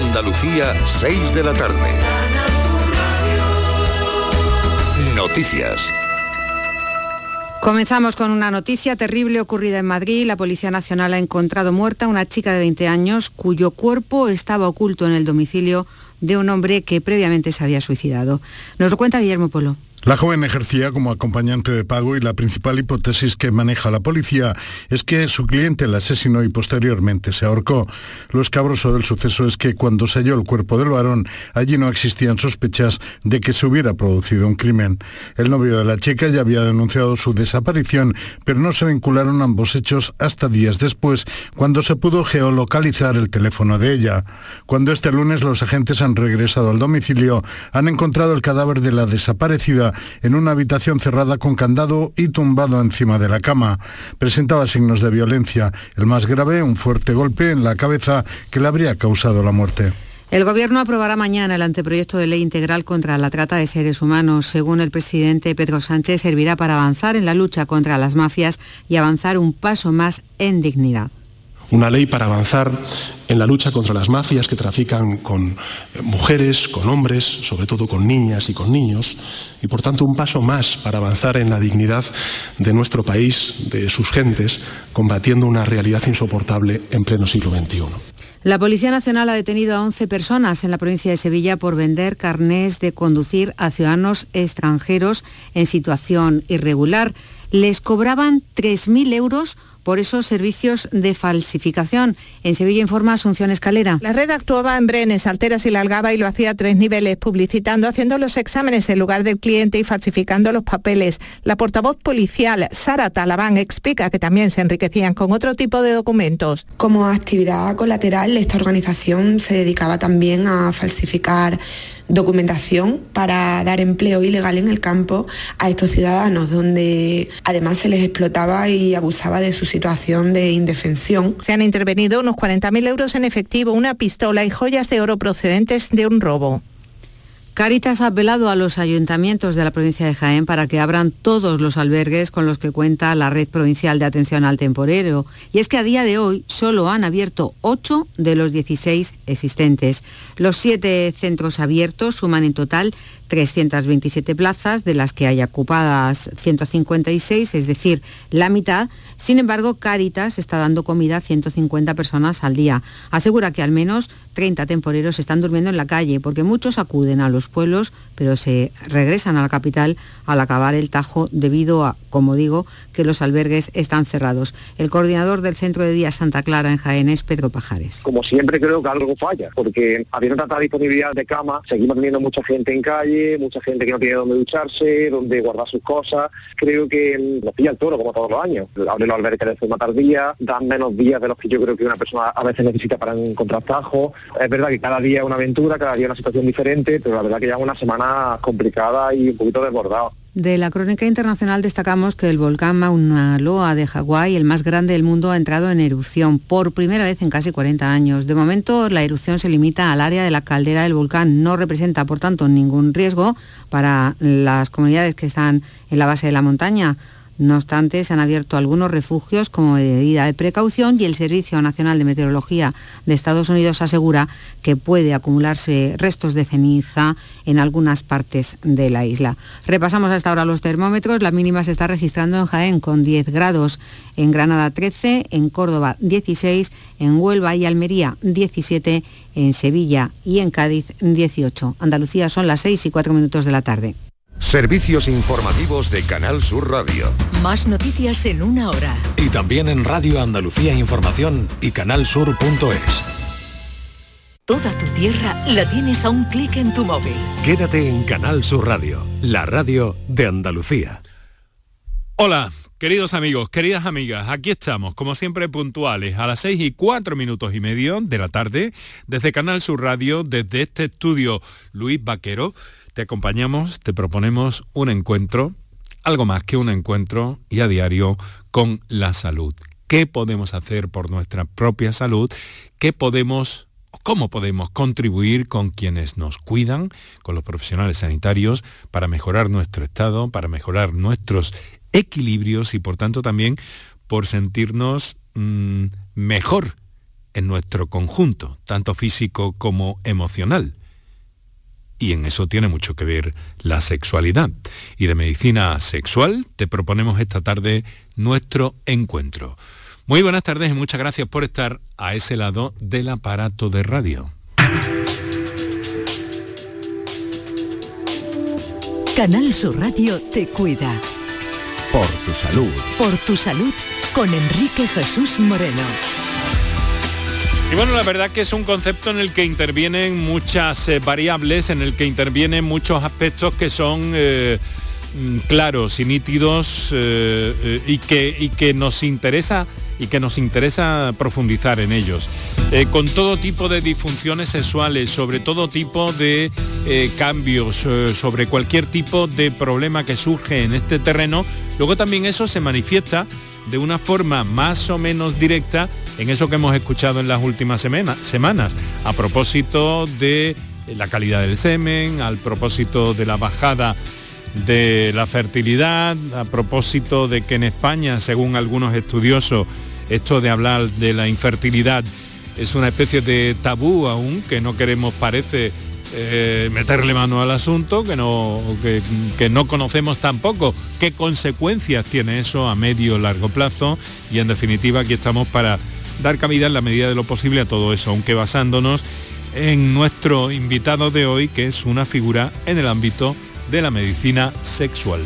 Andalucía, 6 de la tarde. Noticias. Comenzamos con una noticia terrible ocurrida en Madrid. La Policía Nacional ha encontrado muerta una chica de 20 años cuyo cuerpo estaba oculto en el domicilio de un hombre que previamente se había suicidado. Nos lo cuenta Guillermo Polo. La joven ejercía como acompañante de pago y la principal hipótesis que maneja la policía es que su cliente la asesinó y posteriormente se ahorcó. Lo escabroso del suceso es que cuando se halló el cuerpo del varón, allí no existían sospechas de que se hubiera producido un crimen. El novio de la chica ya había denunciado su desaparición, pero no se vincularon ambos hechos hasta días después, cuando se pudo geolocalizar el teléfono de ella. Cuando este lunes los agentes han regresado al domicilio, han encontrado el cadáver de la desaparecida en una habitación cerrada con candado y tumbado encima de la cama. Presentaba signos de violencia, el más grave, un fuerte golpe en la cabeza que le habría causado la muerte. El Gobierno aprobará mañana el anteproyecto de ley integral contra la trata de seres humanos. Según el presidente Pedro Sánchez, servirá para avanzar en la lucha contra las mafias y avanzar un paso más en dignidad una ley para avanzar en la lucha contra las mafias que trafican con mujeres, con hombres, sobre todo con niñas y con niños, y por tanto un paso más para avanzar en la dignidad de nuestro país, de sus gentes, combatiendo una realidad insoportable en pleno siglo XXI. La Policía Nacional ha detenido a 11 personas en la provincia de Sevilla por vender carnés de conducir a ciudadanos extranjeros en situación irregular. Les cobraban 3.000 euros por esos servicios de falsificación. En Sevilla informa Asunción Escalera. La red actuaba en Brenes, Alteras y Largaba y lo hacía a tres niveles, publicitando, haciendo los exámenes en lugar del cliente y falsificando los papeles. La portavoz policial, Sara Talabán, explica que también se enriquecían con otro tipo de documentos. Como actividad colateral, esta organización se dedicaba también a falsificar documentación para dar empleo ilegal en el campo a estos ciudadanos, donde además se les explotaba y abusaba de su situación de indefensión. Se han intervenido unos 40.000 euros en efectivo, una pistola y joyas de oro procedentes de un robo. Caritas ha apelado a los ayuntamientos de la provincia de Jaén para que abran todos los albergues con los que cuenta la red provincial de atención al temporero. Y es que a día de hoy solo han abierto 8 de los 16 existentes. Los siete centros abiertos suman en total 327 plazas, de las que hay ocupadas 156, es decir, la mitad. Sin embargo, Cáritas está dando comida a 150 personas al día. Asegura que al menos 30 temporeros están durmiendo en la calle, porque muchos acuden a los pueblos, pero se regresan a la capital al acabar el tajo debido a, como digo, que los albergues están cerrados. El coordinador del Centro de Día Santa Clara en Jaén es Pedro Pajares. Como siempre creo que algo falla, porque habiendo tanta disponibilidad de cama, seguimos teniendo mucha gente en calle, mucha gente que no tiene dónde ducharse, dónde guardar sus cosas. Creo que nos pilla el toro como todos los años. Abre los albergues de forma tardía, dan menos días de los que yo creo que una persona a veces necesita para encontrar tajo. Es verdad que cada día es una aventura, cada día una situación diferente, pero la verdad que ya es una semana complicada y un poquito desbordada. De la crónica internacional destacamos que el volcán Mauna Loa de Hawái, el más grande del mundo, ha entrado en erupción por primera vez en casi 40 años. De momento, la erupción se limita al área de la caldera del volcán. No representa, por tanto, ningún riesgo para las comunidades que están en la base de la montaña. No obstante, se han abierto algunos refugios como medida de precaución y el Servicio Nacional de Meteorología de Estados Unidos asegura que puede acumularse restos de ceniza en algunas partes de la isla. Repasamos hasta ahora los termómetros. La mínima se está registrando en Jaén con 10 grados, en Granada 13, en Córdoba 16, en Huelva y Almería 17, en Sevilla y en Cádiz 18. Andalucía son las 6 y 4 minutos de la tarde. Servicios informativos de Canal Sur Radio. Más noticias en una hora. Y también en Radio Andalucía Información y canalsur.es. Toda tu tierra la tienes a un clic en tu móvil. Quédate en Canal Sur Radio, la radio de Andalucía. Hola, Queridos amigos, queridas amigas, aquí estamos, como siempre puntuales, a las 6 y 4 minutos y medio de la tarde, desde Canal Sur Radio, desde este estudio Luis Vaquero, te acompañamos, te proponemos un encuentro, algo más que un encuentro y a diario con la salud. ¿Qué podemos hacer por nuestra propia salud? ¿Qué podemos, cómo podemos contribuir con quienes nos cuidan, con los profesionales sanitarios, para mejorar nuestro estado, para mejorar nuestros equilibrios y por tanto también por sentirnos mm, mejor en nuestro conjunto, tanto físico como emocional. Y en eso tiene mucho que ver la sexualidad. Y de medicina sexual te proponemos esta tarde nuestro encuentro. Muy buenas tardes y muchas gracias por estar a ese lado del aparato de radio. Canal Sur Radio te cuida. Por tu salud. Por tu salud con Enrique Jesús Moreno. Y bueno, la verdad que es un concepto en el que intervienen muchas eh, variables, en el que intervienen muchos aspectos que son eh, mm, claros y nítidos eh, y, que, y que nos interesa y que nos interesa profundizar en ellos. con todo tipo de disfunciones sexuales, sobre todo tipo de cambios, sobre cualquier tipo de problema que surge en este terreno, luego también eso se manifiesta de una forma más o menos directa en eso que hemos escuchado en las últimas semanas, a propósito de la calidad del semen, al propósito de la bajada de la fertilidad, a propósito de que en España, según algunos estudiosos, esto de hablar de la infertilidad es una especie de tabú aún, que no queremos, parece, eh, meterle mano al asunto, que no, que, no conocemos tampoco qué consecuencias tiene eso a medio o largo plazo. Y en definitiva aquí estamos para dar cabida en la medida de lo posible a todo eso, aunque basándonos en nuestro invitado de hoy, que es una figura en el ámbito de la medicina sexual.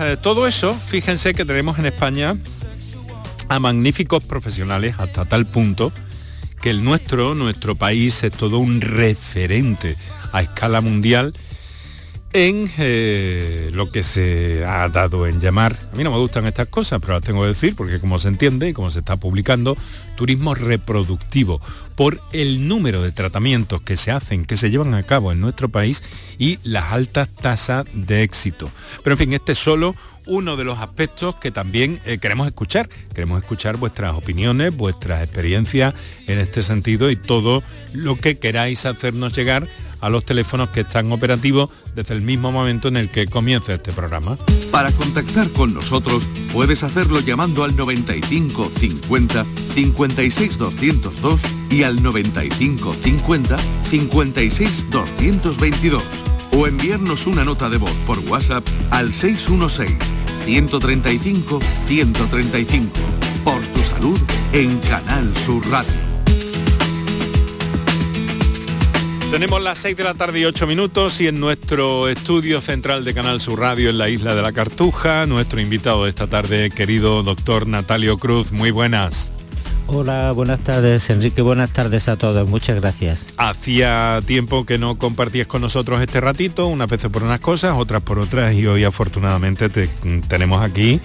Eh, todo eso, fíjense que tenemos en España a magníficos profesionales hasta tal punto que el nuestro, nuestro país, es todo un referente a escala mundial en eh, lo que se ha dado en llamar, a mí no me gustan estas cosas, pero las tengo que decir porque como se entiende y como se está publicando, turismo reproductivo, por el número de tratamientos que se hacen, que se llevan a cabo en nuestro país y las altas tasas de éxito. Pero en fin, este es solo uno de los aspectos que también eh, queremos escuchar. Queremos escuchar vuestras opiniones, vuestras experiencias en este sentido y todo lo que queráis hacernos llegar a los teléfonos que están operativos desde el mismo momento en el que comienza este programa. Para contactar con nosotros puedes hacerlo llamando al 95 50 56 202 y al 95 50 56 222 o enviarnos una nota de voz por WhatsApp al 616 135 135 por tu salud en Canal Sur Radio. Tenemos las 6 de la tarde y 8 minutos y en nuestro estudio central de Canal Sur Radio en la isla de la Cartuja, nuestro invitado de esta tarde, querido doctor Natalio Cruz, muy buenas. Hola, buenas tardes Enrique, buenas tardes a todos, muchas gracias. Hacía tiempo que no compartías con nosotros este ratito, unas veces por unas cosas, otras por otras y hoy afortunadamente te tenemos aquí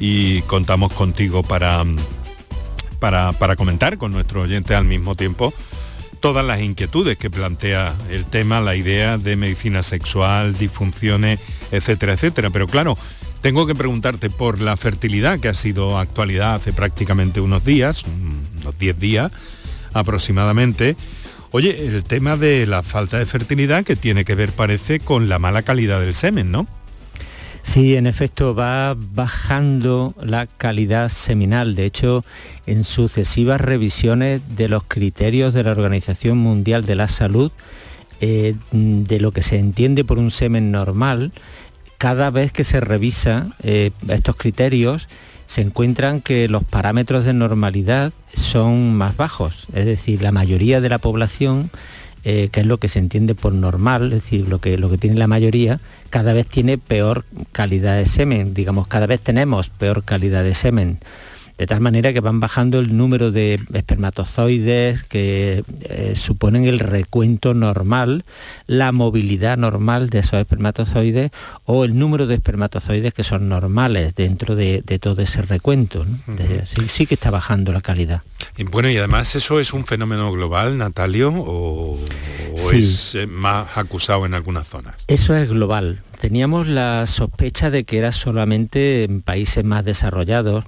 y contamos contigo para, para, para comentar con nuestro oyente al mismo tiempo todas las inquietudes que plantea el tema, la idea de medicina sexual, disfunciones, etcétera, etcétera. Pero claro, tengo que preguntarte por la fertilidad, que ha sido actualidad hace prácticamente unos días, unos 10 días aproximadamente. Oye, el tema de la falta de fertilidad que tiene que ver, parece, con la mala calidad del semen, ¿no? Sí, en efecto, va bajando la calidad seminal. De hecho, en sucesivas revisiones de los criterios de la Organización Mundial de la Salud, eh, de lo que se entiende por un semen normal, cada vez que se revisa eh, estos criterios, se encuentran que los parámetros de normalidad son más bajos. Es decir, la mayoría de la población eh, que es lo que se entiende por normal, es decir, lo que, lo que tiene la mayoría, cada vez tiene peor calidad de semen, digamos, cada vez tenemos peor calidad de semen. De tal manera que van bajando el número de espermatozoides que eh, suponen el recuento normal, la movilidad normal de esos espermatozoides o el número de espermatozoides que son normales dentro de, todo ese recuento. sí, que está bajando la calidad. Y bueno, y además eso es un fenómeno global, Natalio, o, es eh, más acusado en algunas zonas. Eso es global. Teníamos la sospecha de que era solamente en países más desarrollados,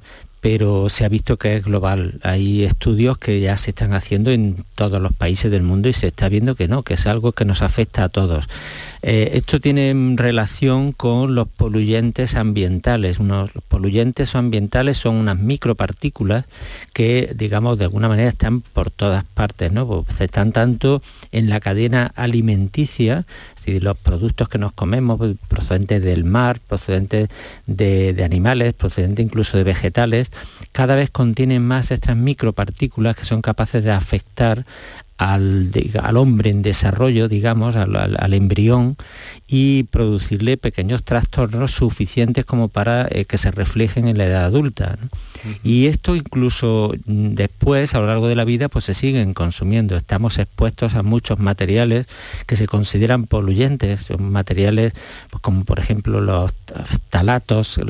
pero se ha visto que es global. Hay estudios que ya se están haciendo en todos los países del mundo y se está viendo que no, que es algo que nos afecta a todos. Eh, esto tiene relación con los poluyentes ambientales. Unos poluyentes ambientales son unas micropartículas que, digamos, de alguna manera están por todas partes, ¿no? Pues están tanto en la cadena alimenticia, y los productos que nos comemos pues, procedentes del mar, procedentes de, animales, procedentes incluso de vegetales, cada vez contienen más estas micropartículas que son capaces de afectar al, hombre en desarrollo, digamos, al, embrión y producirle pequeños trastornos suficientes como para eh, que se reflejen en la edad adulta. Y esto incluso mm, después, a lo largo de la vida, pues se siguen consumiendo. Estamos expuestos a muchos materiales que se consideran poluyentes, son materiales pues, como por ejemplo los talatos,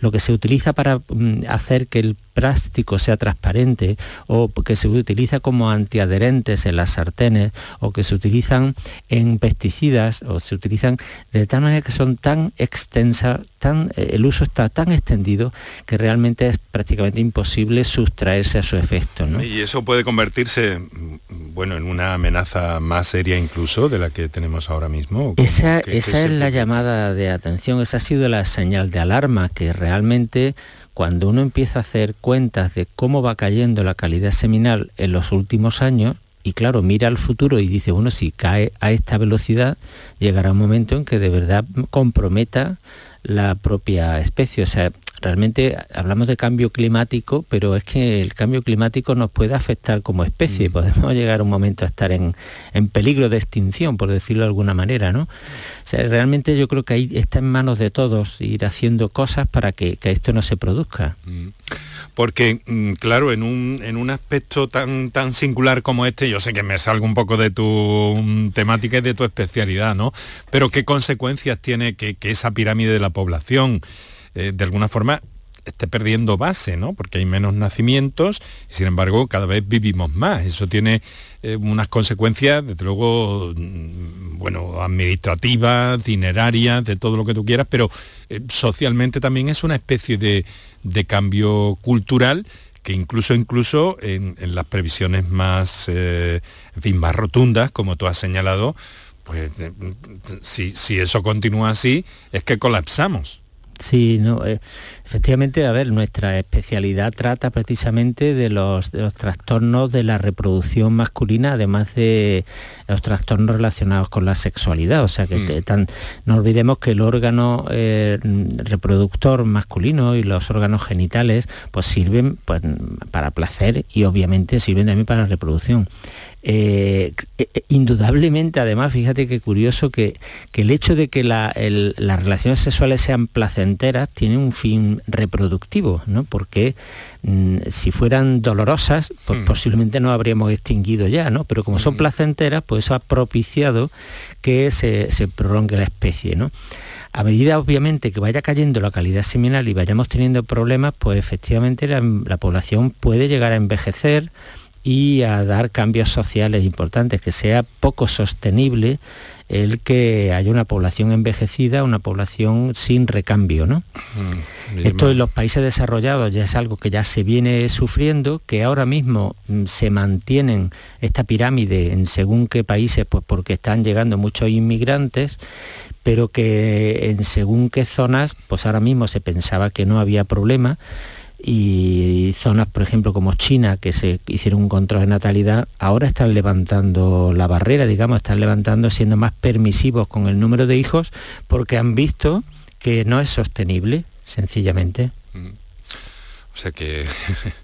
lo que se utiliza para mm, hacer que el plástico sea transparente o que se utiliza como antiadherentes en las sartenes o que se utilizan en pesticidas o se utilizan de tal manera que son tan extensas, tan, eh, el uso está tan extendido que realmente es prácticamente imposible sustraerse a su efecto. Y eso puede convertirse mm, bueno, en una amenaza más seria incluso de la que tenemos ahora mismo. Esa, esa es la llamada de atención, esa ha sido la señal de alarma que realmente cuando uno empieza a hacer cuentas de cómo va cayendo la calidad seminal en los últimos años, y claro, mira al futuro y dice, bueno, si cae a esta velocidad, llegará un momento en que de verdad comprometa la propia especie. O sea, realmente hablamos de cambio climático, pero es que el cambio climático nos puede afectar como especie. Mm. Podemos llegar a un momento a estar en, peligro de extinción, por decirlo de alguna manera, ¿no? O sea, realmente yo creo que ahí está en manos de todos ir haciendo cosas para que, esto no se produzca. Mm. Porque, mm, claro, en un, en un aspecto tan, tan singular como este, yo sé que me salgo un poco de tu temática y de tu especialidad, ¿no? Pero ¿qué consecuencias tiene que, que esa pirámide de la población eh, de alguna forma esté perdiendo base, ¿no? Porque hay menos nacimientos y sin embargo cada vez vivimos más. Eso tiene eh, unas consecuencias, desde luego, mm, bueno, administrativas, dinerarias, de todo lo que tú quieras, pero eh, socialmente también es una especie de, cambio cultural que incluso incluso en, las previsiones más, fin, más rotundas, como tú has señalado, pues si, si eso continúa así, es que colapsamos. Sí, no, eh, efectivamente, a ver, nuestra especialidad trata precisamente de los, trastornos de la reproducción masculina, además de los trastornos relacionados con la sexualidad. O sea que hmm. no olvidemos que el órgano eh, reproductor masculino y los órganos genitales pues sirven pues, para placer y obviamente sirven también para la reproducción. Eh, eh, indudablemente, además, fíjate qué curioso que, el hecho de que las relaciones sexuales sean placenteras tiene un fin reproductivo, ¿no? Porque mm, si fueran dolorosas, pues hmm. posiblemente no habríamos extinguido ya, ¿no? Pero como son hmm. placenteras, pues eso ha propiciado que se, prolongue la especie, ¿no? A medida, obviamente, que vaya cayendo la calidad seminal y vayamos teniendo problemas, pues efectivamente la población puede llegar a envejecer, y a dar cambios sociales importantes, que sea poco sostenible el que haya una población envejecida, una población sin recambio. ¿no? Mm, Esto en los países desarrollados ya es algo que ya se viene sufriendo, que ahora mismo mm, se mantienen esta pirámide en según qué países, pues porque están llegando muchos inmigrantes, pero que en según qué zonas, pues ahora mismo se pensaba que no había problema y zonas, por ejemplo, como China, que se hicieron un control de natalidad, ahora están levantando la barrera, digamos, están levantando, siendo más permisivos con el número de hijos, porque han visto que no es sostenible, sencillamente. Mm. O sea que,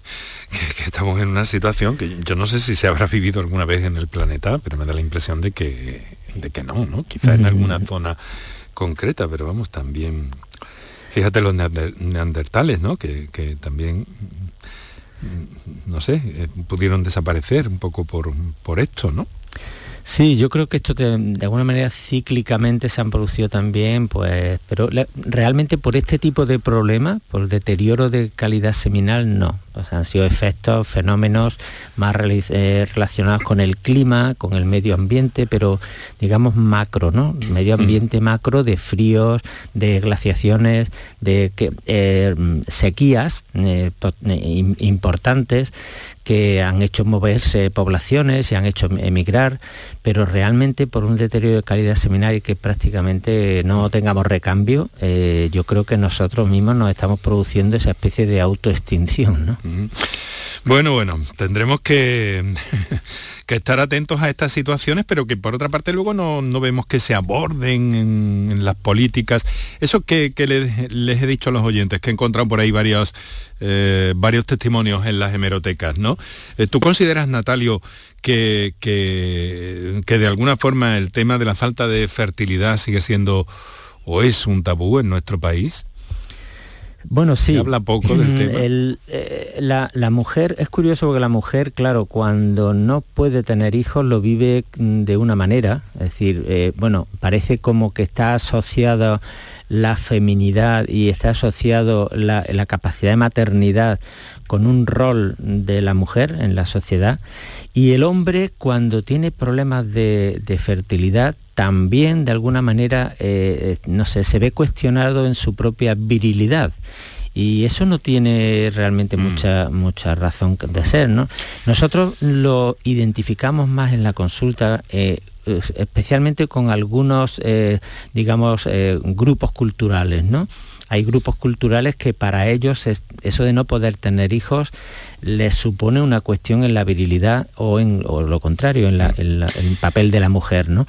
estamos en una situación que yo no sé si se habrá vivido alguna vez en el planeta, pero me da la impresión de que, de que no, ¿no? Quizá en alguna zona concreta, pero vamos, también Fíjate los neandertales, ¿no? Que, también, no sé, eh, pudieron desaparecer un poco por, por esto, ¿no? Sí, yo creo que esto de, alguna manera cíclicamente se han producido también, pues, pero realmente por este tipo de problemas, por el deterioro de calidad seminal, no. O sea, han sido efectos, fenómenos más eh, relacionados con el clima, con el medio ambiente, pero digamos macro, ¿no? Medio ambiente macro de fríos, de glaciaciones, de eh, sequías eh, importantes que han hecho moverse poblaciones y han hecho emigrar, pero realmente por un deterioro de calidad seminal y que prácticamente no tengamos recambio, yo creo que nosotros mismos nos estamos produciendo esa especie de autoextinción. ¿no? Bueno, bueno, tendremos que, que, estar atentos a estas situaciones, pero que por otra parte luego no, vemos que se aborden en, las políticas. Eso que, les, he dicho a los oyentes, que he encontrado por ahí varios, eh, varios testimonios en las hemerotecas, ¿no? Eh, ¿Tú consideras, Natalio, que, que, que de alguna forma el tema de la falta de fertilidad sigue siendo o es un tabú en nuestro país? Bueno, sí. habla poco del tema. Eh, la, mujer, es curioso porque la mujer, claro, cuando no puede tener hijos lo vive mm, de una manera, es decir, eh, bueno, parece como que está asociada la feminidad y está asociado la, capacidad de maternidad con un rol de la mujer en la sociedad y el hombre cuando tiene problemas de, de fertilidad también de alguna manera, eh, no sé, se ve cuestionado en su propia virilidad y eso no tiene realmente mm. mucha, mucha razón de ser. ¿no? Nosotros lo identificamos más en la consulta. Eh, especialmente con algunos, eh, digamos, grupos culturales, ¿no? Hay grupos culturales que para ellos eso de no poder tener hijos les supone una cuestión en la virilidad o en lo contrario, en, en el papel de la mujer, ¿no?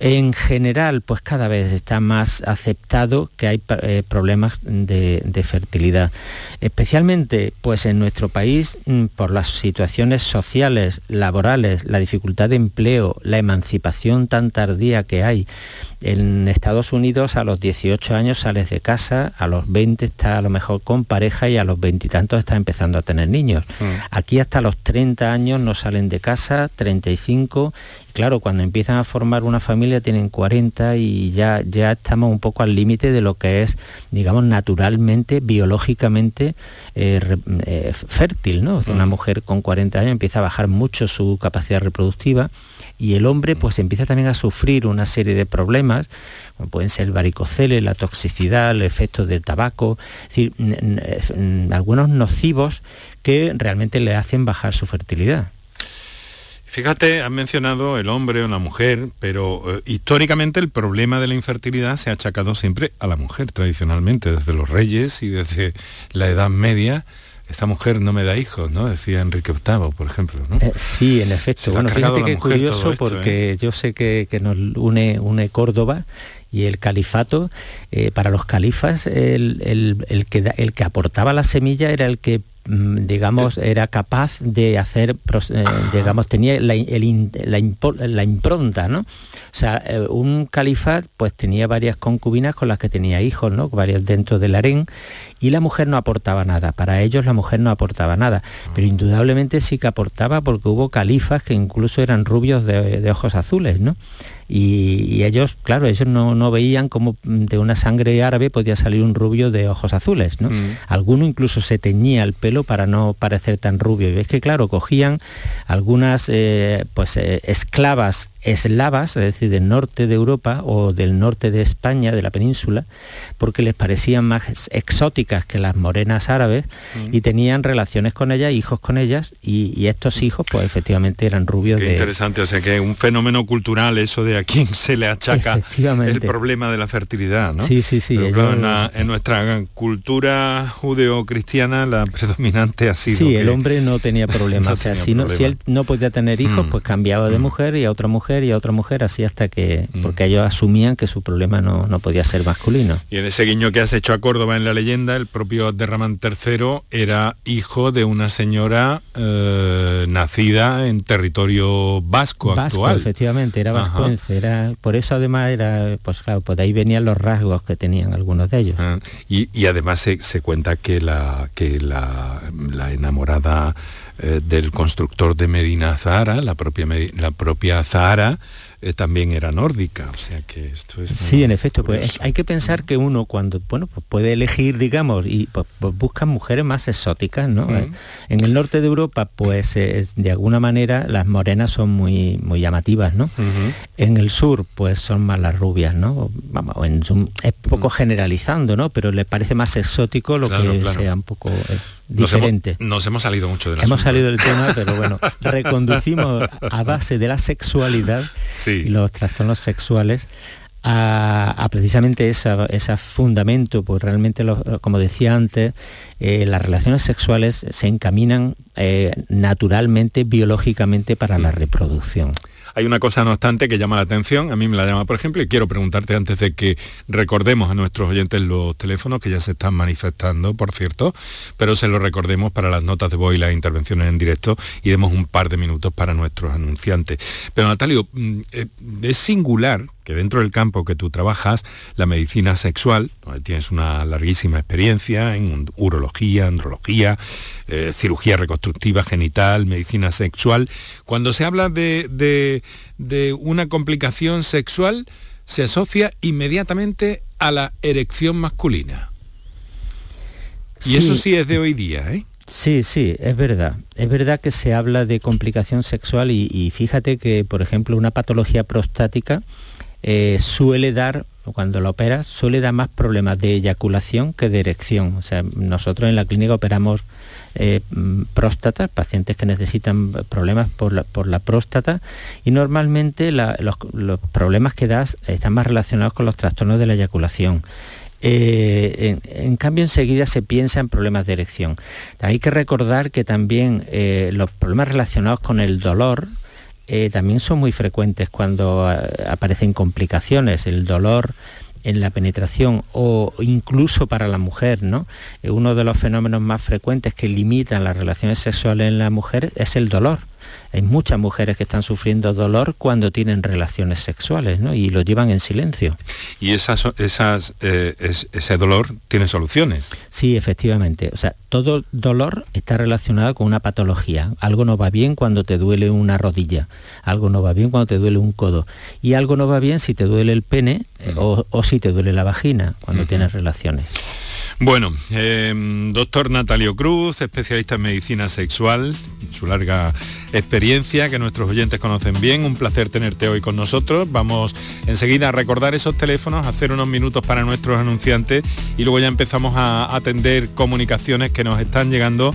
En general, pues cada vez está más aceptado que hay eh, problemas de, fertilidad. Especialmente pues en nuestro país, mm, por las situaciones sociales, laborales, la dificultad de empleo, la emancipación tan tardía que hay. En Estados Unidos a los 18 años sales de casa, a los 20 está a lo mejor con pareja y a los veintitantos está empezando a tener niños. Mm. Aquí hasta los 30 años no salen de casa, 35 claro, cuando empiezan a formar una familia tienen 40 y ya, ya estamos un poco al límite de lo que es, digamos, naturalmente, biológicamente eh, eh, fértil, ¿no? Una mujer con 40 años empieza a bajar mucho su capacidad reproductiva y el hombre pues empieza también a sufrir una serie de problemas, como pueden ser varicoceles, la toxicidad, el efecto del tabaco, es decir, algunos nocivos que realmente le hacen bajar su fertilidad. Fíjate, han mencionado el hombre o la mujer, pero eh, históricamente el problema de la infertilidad se ha achacado siempre a la mujer, tradicionalmente, desde los reyes y desde la Edad Media. Esta mujer no me da hijos, ¿no? Decía Enrique VIII, por ejemplo. ¿no? Eh, sí, en efecto. bueno, fíjate que curioso porque ¿eh? yo sé que, nos une, une Córdoba y el califato, para los califas el, que, el que aportaba la semilla era el que Mm, digamos, era capaz de hacer, eh, digamos, tenía la, la, impronta, ¿no? O sea, eh, un califat pues tenía varias concubinas con las que tenía hijos, ¿no? Varias dentro del harén y la mujer no aportaba nada. Para ellos la mujer no aportaba nada, pero ah. indudablemente sí que aportaba porque hubo califas que incluso eran rubios de, de ojos azules, ¿no? Y, ellos, claro, ellos no, veían cómo de una sangre árabe podía salir un rubio de ojos azules, ¿no? Mm. Alguno incluso se teñía el pelo para no parecer tan rubio. Y es que, claro, cogían algunas eh, pues, eh, esclavas eslavas, es decir, del norte de Europa o del norte de España, de la península, porque les parecían más exóticas que las morenas árabes mm. y tenían relaciones con ellas, hijos con ellas, y, estos hijos, pues efectivamente eran rubios Qué interesante, o sea que un fenómeno cultural eso de a quién se le achaca el problema de la fertilidad, ¿no? Sí, sí, sí. en, nuestra cultura judeocristiana la predominante ha sido... Sí, el hombre no tenía problema, o sea, si, no, si él no podía tener hijos, mm. pues cambiaba de mm. mujer y a otra mujer y a otra mujer, así hasta que, mm. porque ellos asumían que su problema no, podía ser masculino. Y en ese guiño que has hecho a Córdoba en la leyenda, el propio Abderramán III era hijo de una señora eh, nacida en territorio vasco, vasco actual. efectivamente, era vasco Era, por eso además era, pues claro, por ahí venían los rasgos que tenían algunos de ellos. Ah, y, además se, cuenta que la, que la enamorada eh, del constructor de Medina Zahara, la propia, la propia Zahara, eh, también era nórdica, o sea que esto es... Sí, en efecto, pues hay que pensar que uno cuando, bueno, pues puede elegir, digamos, y pues, pues buscan mujeres más exóticas, ¿no? Eh, en el norte de Europa, pues de alguna manera las morenas son muy, muy llamativas, ¿no? En el sur, pues son más las rubias, ¿no? Vamos, es poco generalizando, ¿no? Pero le parece más exótico lo que sea un poco... Eh, diferente. Nos hemos, salido mucho del Hemos salido del tema, pero bueno, reconducimos a base de la sexualidad y los trastornos sexuales a, precisamente ese fundamento, pues realmente, como decía antes, eh, las relaciones sexuales se encaminan eh, naturalmente, biológicamente para la mm. reproducción. Hay una cosa, no obstante, que llama la atención, a mí me la llama, por ejemplo, y quiero preguntarte antes de que recordemos a nuestros oyentes los teléfonos que ya se están manifestando, por cierto, pero se lo recordemos para las notas de voz y las intervenciones en directo y demos un par de minutos para nuestros anunciantes. Pero Natalio, mm, eh, es singular que dentro del campo que tú trabajas, la medicina sexual, donde tienes una larguísima experiencia en urología, andrología, eh, cirugía reconstructiva genital, medicina sexual, cuando se habla de, una complicación sexual, se asocia inmediatamente a la erección masculina. Y eso sí es de hoy día, ¿eh? Sí, sí, es verdad. Es verdad que se habla de complicación sexual y fíjate que, por ejemplo, una patología prostática eh, suele dar, cuando la operas, suele dar más problemas de eyaculación que de erección. O sea, nosotros en la clínica operamos eh, mm, próstata, pacientes que necesitan problemas por la, próstata y normalmente los, problemas que das están más relacionados con los trastornos de la eyaculación. Eh, en, cambio, enseguida se piensa en problemas de erección. Hay que recordar que también los problemas relacionados con el dolor, eh, también son muy frecuentes cuando eh, aparecen complicaciones, el dolor en la penetración o incluso para la mujer, ¿no? Eh, uno de los fenómenos más frecuentes que limitan las relaciones sexuales en la mujer es el dolor. Hay muchas mujeres que están sufriendo dolor cuando tienen relaciones sexuales ¿no? y lo llevan en silencio. ¿Y esas, esas, eh, ese dolor tiene soluciones? Sí, efectivamente. O sea, todo dolor está relacionado con una patología. Algo no va bien cuando te duele una rodilla, algo no va bien cuando te duele un codo y algo no va bien si te duele el pene eh, o, si te duele la vagina cuando tienes relaciones. Bueno, em, doctor Natalio Cruz, especialista en medicina sexual, su larga experiencia que nuestros oyentes conocen bien. Un placer tenerte hoy con nosotros. Vamos enseguida a recordar esos teléfonos, hacer unos minutos para nuestros anunciantes y luego ya empezamos a atender comunicaciones que nos están llegando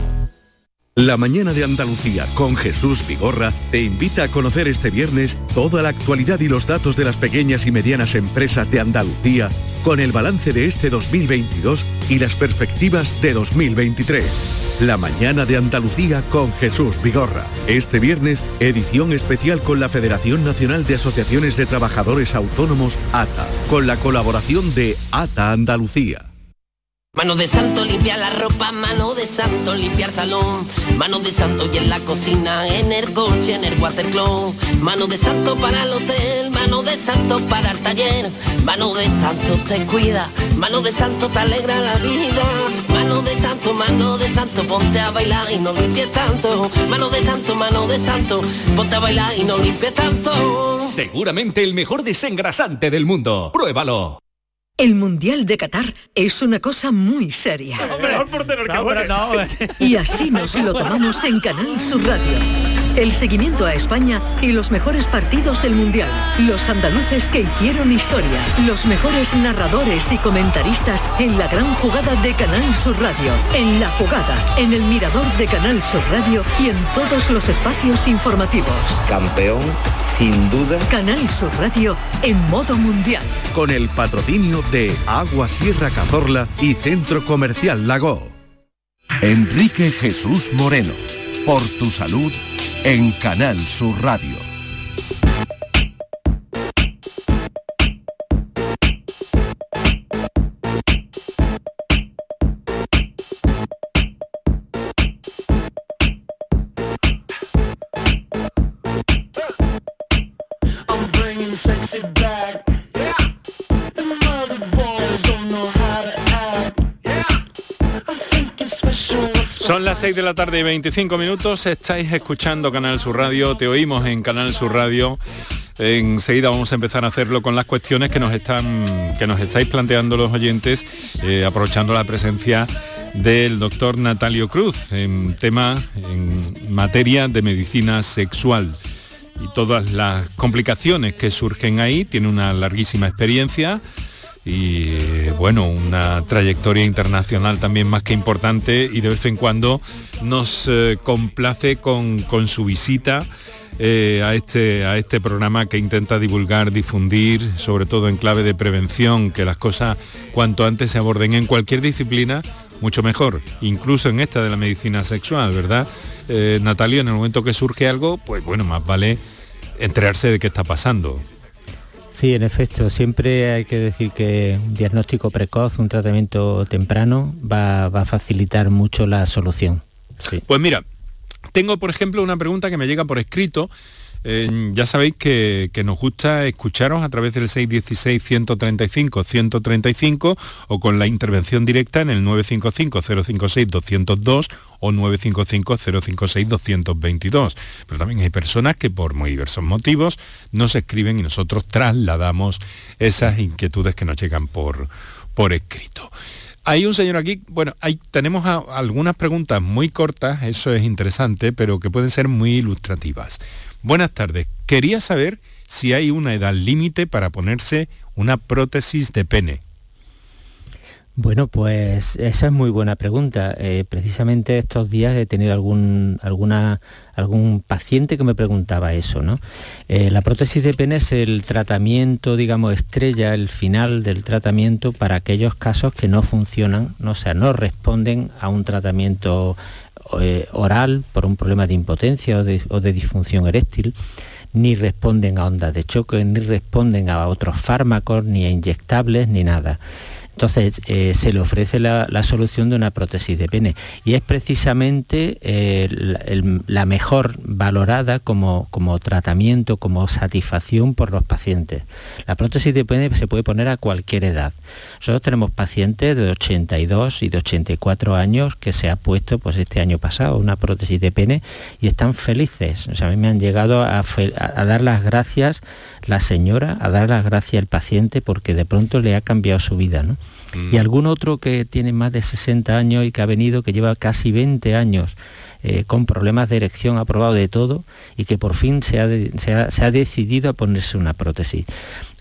La mañana de Andalucía con Jesús Vigorra te invita a conocer este viernes toda la actualidad y los datos de las pequeñas y medianas empresas de Andalucía con el balance de este 2022 y las perspectivas de 2023. La mañana de Andalucía con Jesús Vigorra. Este viernes, edición especial con la Federación Nacional de Asociaciones de Trabajadores Autónomos, ATA, con la colaboración de ATA Andalucía. Mano de santo limpiar la ropa, mano de santo limpiar salón, mano de santo y en la cocina, en el coche, en el watercloak, mano de santo para el hotel, mano de santo para el taller, mano de santo te cuida, mano de santo te alegra la vida, mano de santo, mano de santo, ponte a bailar y no limpies tanto, mano de santo, mano de santo, ponte a bailar y no limpies tanto. Seguramente el mejor desengrasante del mundo. Pruébalo. El Mundial de Qatar es una cosa muy seria. y así nos lo tomamos en Canal Sur Radio el seguimiento a España y los mejores partidos del Mundial. Los andaluces que hicieron historia. Los mejores narradores y comentaristas en la gran jugada de Canal Sur Radio. En la jugada, en el mirador de Canal Sur Radio y en todos los espacios informativos. Campeón, sin duda. Canal Sur Radio en modo mundial. Con el patrocinio de Agua Sierra Cazorla y Centro Comercial Lago. Enrique Jesús Moreno. Por tu salud en Canal Sur Radio. Son las 6 de la tarde y 25 minutos, estáis escuchando Canal Sur Radio, te oímos en Canal Sur Radio. Enseguida vamos a empezar a hacerlo con las cuestiones que nos están que nos estáis planteando los oyentes, eh, aprovechando la presencia del doctor Natalio Cruz en tema, en materia de medicina sexual y todas las complicaciones que surgen ahí. Tiene una larguísima experiencia y bueno, una trayectoria internacional también más que importante y de vez en cuando nos eh, complace con, su visita eh, a, este, a este programa que intenta divulgar, difundir, sobre todo en clave de prevención, que las cosas cuanto antes se aborden en cualquier disciplina, mucho mejor, incluso en esta de la medicina sexual, ¿verdad? Eh, Natalia, en el momento que surge algo, pues bueno, más vale enterarse de qué está pasando. Sí, en efecto, siempre hay que decir que un diagnóstico precoz, un tratamiento temprano va, a facilitar mucho la solución. Pues mira, tengo por ejemplo una pregunta que me llega por escrito ya sabéis que, nos gusta escucharos a través del 616-135-135 o con la intervención directa en el 955-056-202 o 955-056-222. Pero también hay personas que por muy diversos motivos nos escriben y nosotros trasladamos esas inquietudes que nos llegan por, por escrito. Hay un señor aquí, bueno, tenemos algunas preguntas muy cortas, eso es interesante, pero que pueden ser muy ilustrativas. Buenas tardes. Quería saber si hay una edad límite para ponerse una prótesis de pene. Bueno, pues esa es muy buena pregunta. Eh, precisamente estos días he tenido algún, algún paciente que me preguntaba eso. ¿no? Eh, la prótesis de pene es el tratamiento, digamos, estrella, el final del tratamiento para aquellos casos que no funcionan, no, o sea, no responden a un tratamiento eh, oral por un problema de impotencia o de, disfunción eréctil, ni responden a ondas de choque, ni responden a otros fármacos, ni a inyectables, ni nada. Entonces eh, se le ofrece la, solución de una prótesis de pene y es precisamente eh, la, mejor valorada como, como, tratamiento, como satisfacción por los pacientes. La prótesis de pene se puede poner a cualquier edad. Nosotros tenemos pacientes de 82 y de 84 años que se ha puesto pues este año pasado una prótesis de pene y están felices. O sea, a mí me han llegado a, dar las gracias la señora, a dar las gracias al paciente porque de pronto le ha cambiado su vida. ¿no? Y algún otro que tiene más de 60 años y que ha venido, que lleva casi 20 años eh, con problemas de erección, ha probado de todo y que por fin se ha, decidido a ponerse una prótesis.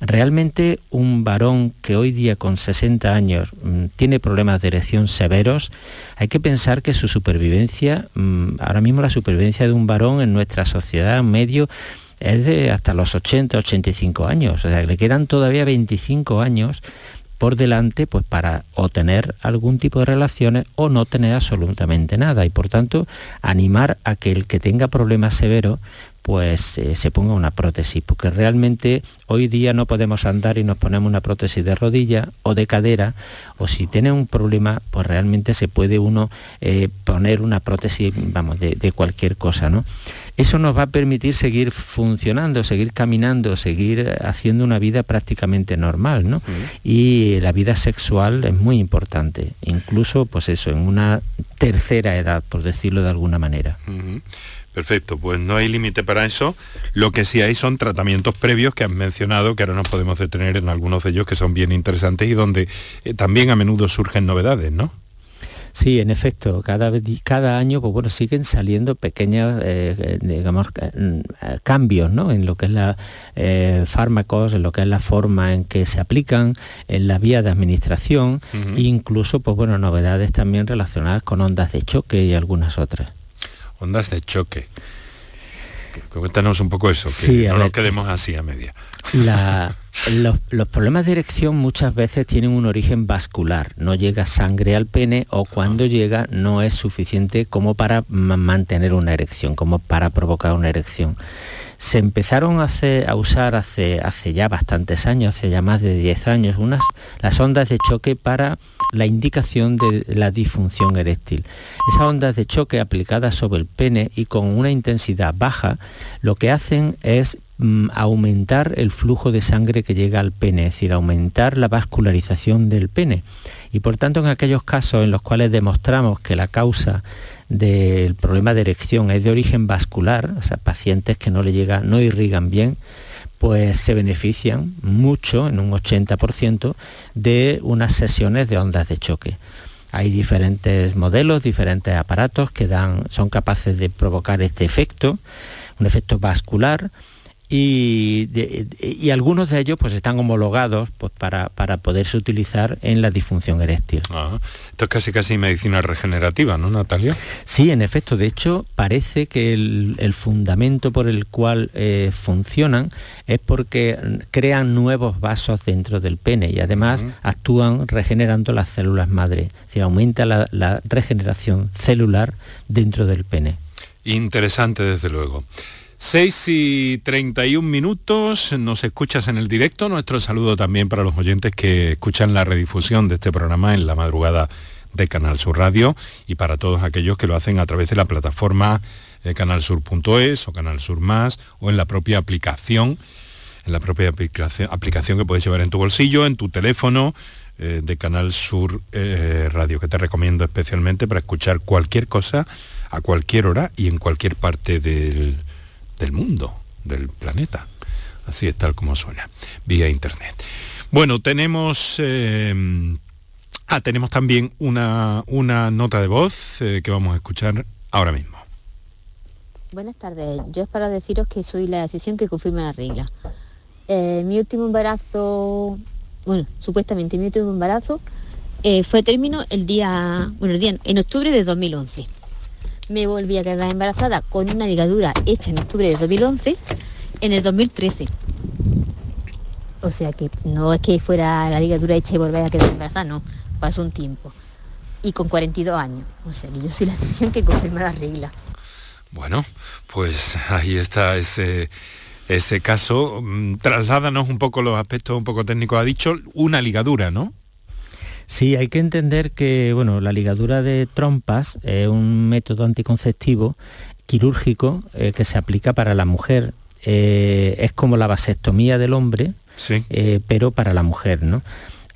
Realmente un varón que hoy día con 60 años mm, tiene problemas de erección severos, hay que pensar que su supervivencia, mm, ahora mismo la supervivencia de un varón en nuestra sociedad medio, es de hasta los 80, 85 años, o sea, le quedan todavía 25 años por delante pues para o tener algún tipo de relaciones o no tener absolutamente nada. Y por tanto animar a que el que tenga problemas severos pues eh, se ponga una prótesis, porque realmente hoy día no podemos andar y nos ponemos una prótesis de rodilla o de cadera, o si tiene un problema, pues realmente se puede uno eh, poner una prótesis, vamos, de, cualquier cosa, ¿no? Eso nos va a permitir seguir funcionando, seguir caminando, seguir haciendo una vida prácticamente normal, ¿no? Y la vida sexual es muy importante, incluso, pues eso, en una tercera edad, por decirlo de alguna manera. Perfecto, pues no hay límite para eso. Lo que sí hay son tratamientos previos que han mencionado, que ahora nos podemos detener en algunos de ellos que son bien interesantes y donde eh, también a menudo surgen novedades, ¿no? Sí, en efecto, cada, cada año pues bueno, siguen saliendo pequeños eh, digamos, mm, cambios ¿no? en lo que es la fármacos, en lo que es la forma en que se aplican, en la vía de administración, e incluso pues bueno, novedades también relacionadas con ondas de choque y algunas otras. Ondas de choque. Cuéntanos un poco eso, que no nos quedemos así a media. los, problemas de erección muchas veces tienen un origen vascular, no llega sangre al pene o cuando llega no es suficiente como para mantener una erección, como para provocar una erección se empezaron a, usar hace, ya bastantes años, hace ya más de 10 años, unas, las ondas de choque para la indicación de la disfunción eréctil. Esas ondas de choque aplicadas sobre el pene y con una intensidad baja, lo que hacen es mm, aumentar el flujo de sangre que llega al pene, es decir, aumentar la vascularización del pene. Y por tanto, en aquellos casos en los cuales demostramos que la causa del problema de erección es de origen vascular, o sea, pacientes que no le llega, no irrigan bien, pues se benefician mucho, en un 80%, de unas sesiones de ondas de choque. Hay diferentes modelos, diferentes aparatos que dan, son capaces de provocar este efecto, un efecto vascular, y, algunos de ellos pues están homologados pues, para, poderse utilizar en la disfunción eréctil. Esto es casi casi medicina regenerativa, ¿no, Natalia? Sí, en efecto. De hecho, parece que el, fundamento por el cual eh, funcionan es porque crean nuevos vasos dentro del pene y además actúan regenerando las células madre. Es decir, aumenta la regeneración celular dentro del pene. Interesante, desde luego. 6 y 31 minutos, nos escuchas en el directo. Nuestro saludo también para los oyentes que escuchan la redifusión de este programa en la madrugada de Canal Sur Radio y para todos aquellos que lo hacen a través de la plataforma de canalsur.es o Canal Sur Más o en la propia aplicación, en la propia aplicación, que puedes llevar en tu bolsillo, en tu teléfono eh, de Canal Sur eh, Radio, que te recomiendo especialmente para escuchar cualquier cosa a cualquier hora y en cualquier parte del del mundo, del planeta. Así es tal como suena, vía internet. Bueno, tenemos... Eh, ah, tenemos también una, una nota de voz eh, que vamos a escuchar ahora mismo. Buenas tardes, yo es para deciros que soy la decisión que confirma la regla. Eh, mi último embarazo, bueno, supuestamente mi último embarazo fue término el día, bueno, el día en octubre de 2011 me volví a quedar embarazada con una ligadura hecha en octubre de 2011 en el 2013. O sea que no es que fuera la ligadura hecha y volver a quedar embarazada, no, pasó un tiempo. Y con 42 años. O sea que yo soy la excepción que confirma la regla. Bueno, pues ahí está ese, ese caso. Mm, trasládanos un poco los aspectos un poco técnicos. Ha dicho una ligadura, ¿no? Sí, hay que entender que bueno, la ligadura de trompas es un método anticonceptivo quirúrgico eh, que se aplica para la mujer. Eh, es como la vasectomía del hombre, eh, pero para la mujer. ¿no?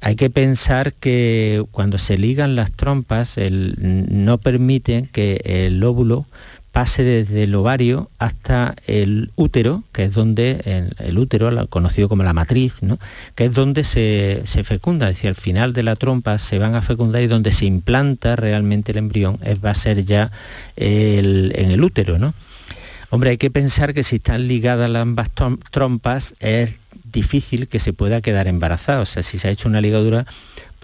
Hay que pensar que cuando se ligan las trompas no permite que el óvulo pase desde el ovario hasta el útero, que es donde el, útero, conocido como la matriz, ¿no? que es donde se, fecunda, es decir, al final de la trompa se van a fecundar y donde se implanta realmente el embrión va a ser ya en el útero. ¿no? Hombre, hay que pensar que si están ligadas las ambas trompas es difícil que se pueda quedar embarazada. O sea, si se ha hecho una ligadura,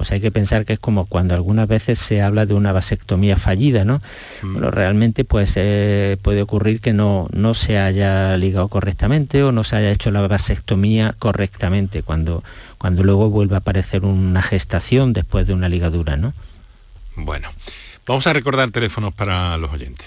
pues hay que pensar que es como cuando algunas veces se habla de una vasectomía fallida, ¿no? Mm. Bueno, realmente pues eh, puede ocurrir que no, no se haya ligado correctamente o no se haya hecho la vasectomía correctamente cuando, cuando luego vuelve a aparecer una gestación después de una ligadura, ¿no? Bueno, vamos a recordar teléfonos para los oyentes.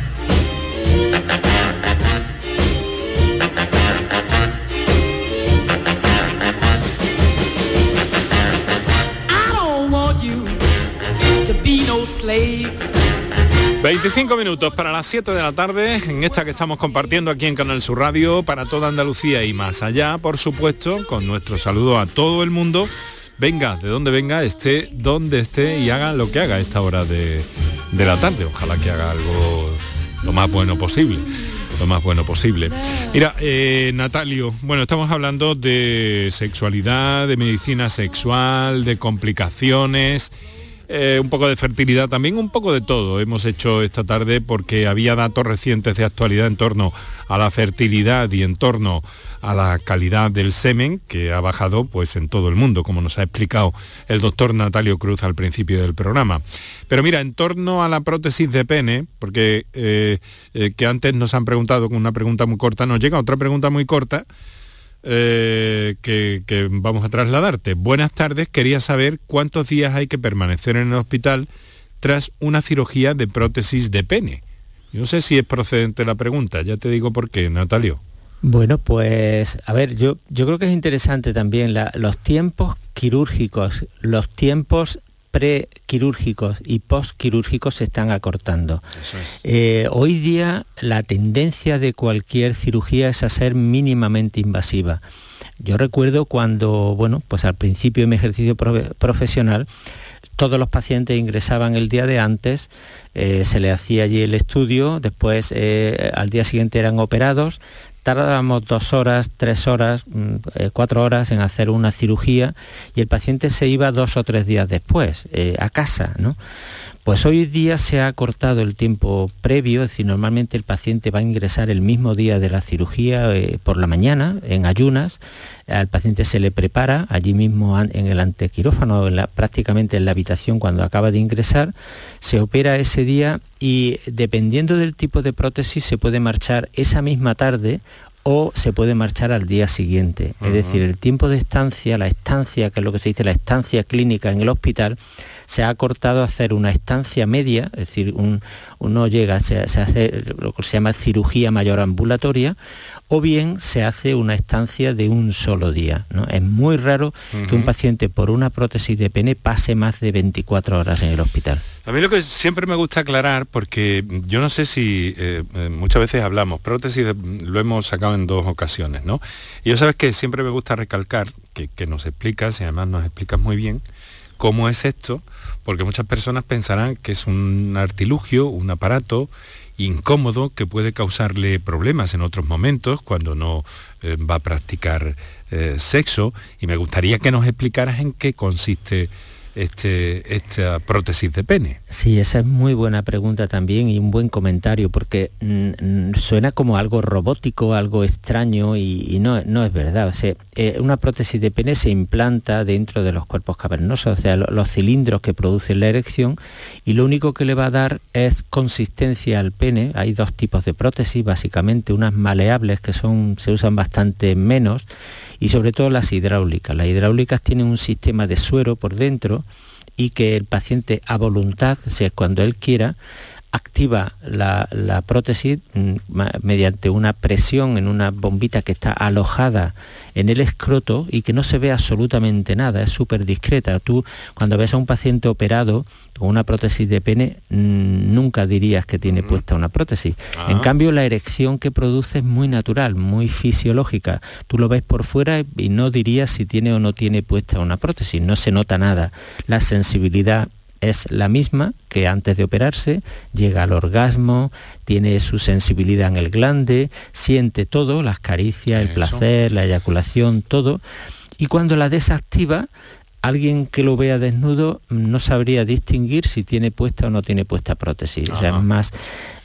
25 minutos para las 7 de la tarde, en esta que estamos compartiendo aquí en Canal Sur Radio para toda Andalucía y más allá, por supuesto, con nuestro saludo a todo el mundo. Venga, de donde venga, esté donde esté y haga lo que haga a esta hora de, de la tarde. Ojalá que haga algo lo más bueno posible lo más bueno posible. Mira, eh, Natalio, bueno, estamos hablando de sexualidad, de medicina sexual, de complicaciones eh, un poco de fertilidad también, un poco de todo hemos hecho esta tarde porque había datos recientes de actualidad en torno a la fertilidad y en torno a la calidad del semen que ha bajado pues en todo el mundo, como nos ha explicado el doctor Natalio Cruz al principio del programa. Pero mira, en torno a la prótesis de pene, porque eh, eh, que antes nos han preguntado con una pregunta muy corta, nos llega otra pregunta muy corta eh, que, vamos a trasladarte. Buenas tardes, quería saber cuántos días hay que permanecer en el hospital tras una cirugía de prótesis de pene. No sé si es procedente la pregunta, ya te digo por qué, Natalio. Bueno, pues a ver, yo, yo creo que es interesante también los tiempos quirúrgicos, los tiempos prequirúrgicos y postquirúrgicos se están acortando. Eh, hoy día la tendencia de cualquier cirugía es a ser mínimamente invasiva. Yo recuerdo cuando, bueno, pues al principio de mi ejercicio profesional, todos los pacientes ingresaban el día de antes, eh, se le hacía allí el estudio, después eh, al día siguiente eran operados, tardábamos dos horas, tres horas, mm, eh, cuatro horas en hacer una cirugía y el paciente se iba dos o tres días después eh, a casa, ¿no? Pues hoy día se ha cortado el tiempo previo, es decir, normalmente el paciente va a ingresar el mismo día de la cirugía eh, por la mañana, en ayunas, al paciente se le prepara allí mismo en el antequirófano, prácticamente en la habitación cuando acaba de ingresar, se opera ese día y dependiendo del tipo de prótesis se puede marchar esa misma tarde o se puede marchar al día siguiente. Es decir, el tiempo de estancia, la estancia, que es lo que se dice la estancia clínica en el hospital, se ha acortado a hacer una estancia media, es decir, uno llega, se, hace lo que se llama cirugía mayor ambulatoria, o bien se hace una estancia de un solo día. ¿no? Es muy raro que un paciente por una prótesis de pene pase más de 24 horas en el hospital. A mí lo que siempre me gusta aclarar, porque yo no sé si eh, eh, muchas veces hablamos, prótesis lo hemos sacado en dos ocasiones, ¿no? Y yo sabes que siempre me gusta recalcar, que, que nos explicas, y además nos explicas muy bien, cómo es esto, porque muchas personas pensarán que es un artilugio, un aparato incómodo que puede causarle problemas en otros momentos cuando no eh, va a practicar eh, sexo. Y me gustaría que nos explicaras en qué consiste este, esta prótesis de pene? Sí, esa es muy buena pregunta también y un buen comentario porque mm, mm, suena como algo robótico, algo extraño y, no, no, es verdad. O sea, eh, una prótesis de pene se implanta dentro de los cuerpos cavernosos, o sea, los cilindros que producen la erección y lo único que le va a dar es consistencia al pene. Hay dos tipos de prótesis, básicamente, unas maleables que son, se usan bastante menos y sobre todo las hidráulicas. Las hidráulicas tienen un sistema de suero por dentro y que el paciente a voluntad, o sea, cuando él quiera, activa la, prótesis mm, mediante una presión en una bombita que está alojada en el escroto y que no se ve absolutamente nada, es súper discreta. Tú cuando ves a un paciente operado con una prótesis de pene, mm, nunca dirías que tiene puesta una prótesis. En ah. cambio, la erección que produce es muy natural, muy fisiológica. Tú lo ves por fuera y no dirías si tiene o no tiene puesta una prótesis, no se nota nada. La sensibilidad es la misma que antes de operarse, llega al orgasmo, tiene su sensibilidad en el glande, siente todo, las caricias, el placer, la eyaculación, todo. Y cuando la desactiva, alguien que lo vea desnudo no sabría distinguir si tiene puesta o no tiene puesta prótesis. O sea, más,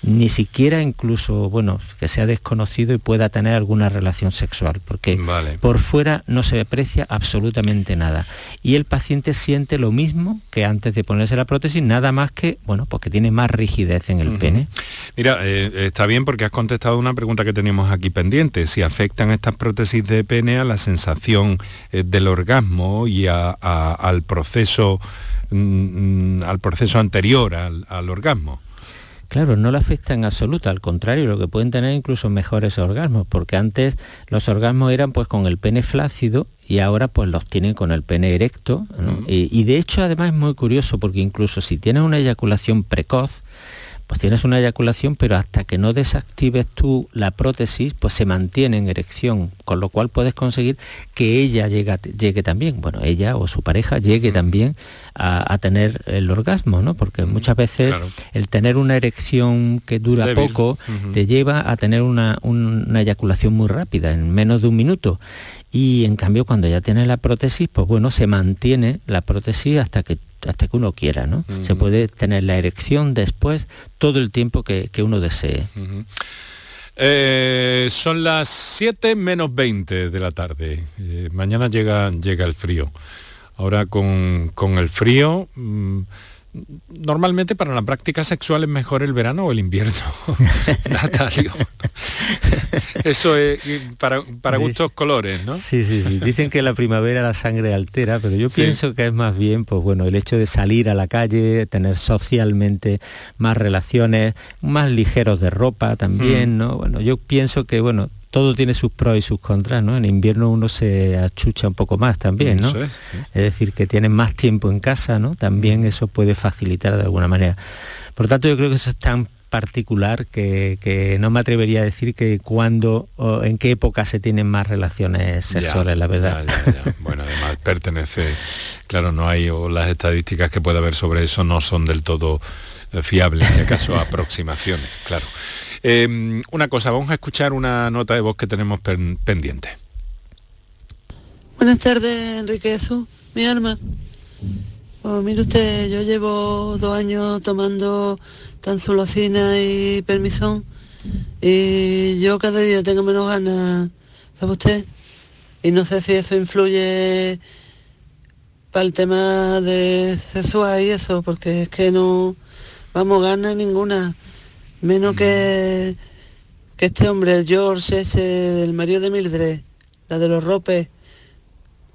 ni siquiera incluso, bueno, que sea desconocido y pueda tener alguna relación sexual, porque por fuera no se aprecia absolutamente nada. Y el paciente siente lo mismo que antes de ponerse la prótesis, nada más que, bueno, porque tiene más rigidez en el pene. Mira, eh, está bien porque has contestado una pregunta que teníamos aquí pendiente, si afectan estas prótesis de pene a la sensación eh, del orgasmo y al proceso mm, mm, al proceso anterior al orgasmo. Claro, no le afecta en absoluto, al contrario, lo que pueden tener incluso mejores orgasmos, porque antes los orgasmos eran pues con el pene flácido y ahora pues los tienen con el pene erecto. y, de hecho además es muy curioso porque incluso si tienen una eyaculación precoz, pues tienes una eyaculación, pero hasta que no desactives tú la prótesis, pues se mantiene en erección, con lo cual puedes conseguir que ella llegue, llegue también, bueno, ella o su pareja llegue también a, tener el orgasmo, ¿no? Porque muchas veces el tener una erección que dura poco te lleva a tener una, una eyaculación muy rápida, en menos de un minuto. Y en cambio cuando ya tienes la prótesis, pues bueno, se mantiene la prótesis hasta que hasta que uno quiera, ¿no? Se puede tener la erección después todo el tiempo que, uno desee. Eh, son las 7 menos 20 de la tarde. Eh, mañana llega, llega el frío. Ahora con, el frío... Mm, normalmente para la práctica sexual es mejor el verano o el invierno, Natalio. Eso es para, para, gustos colores, ¿no? Sí, sí, sí. Dicen que la primavera la sangre altera, pero yo pienso que es más bien, pues bueno, el hecho de salir a la calle, tener socialmente más relaciones, más ligeros de ropa también, hmm. ¿no? Bueno, yo pienso que, bueno, todo tiene sus pros y sus contras, ¿no? En invierno uno se achucha un poco más también, ¿no? Es, decir, que tiene más tiempo en casa, ¿no? También eso puede facilitar de alguna manera. Por tanto, yo creo que eso es tan particular que, no me atrevería a decir que cuándo o en qué época se tienen más relaciones sexuales, la verdad. bueno, además pertenece, claro, no hay, o las estadísticas que pueda haber sobre eso no son del todo eh, fiables, si acaso aproximaciones, claro. Em, una cosa, vamos a escuchar una nota de voz que tenemos pendiente. Buenas tardes, Enrique Jesús, mi alma. Pues mire usted, yo llevo dos años tomando tanzulocina y permisón y yo cada día tengo menos ganas, ¿sabe usted? Y no sé si eso influye para el tema de sexual y eso, porque es que no vamos ganas ninguna. Menos que, que este hombre, el George, ese, el marido de Mildred, la de los ropes.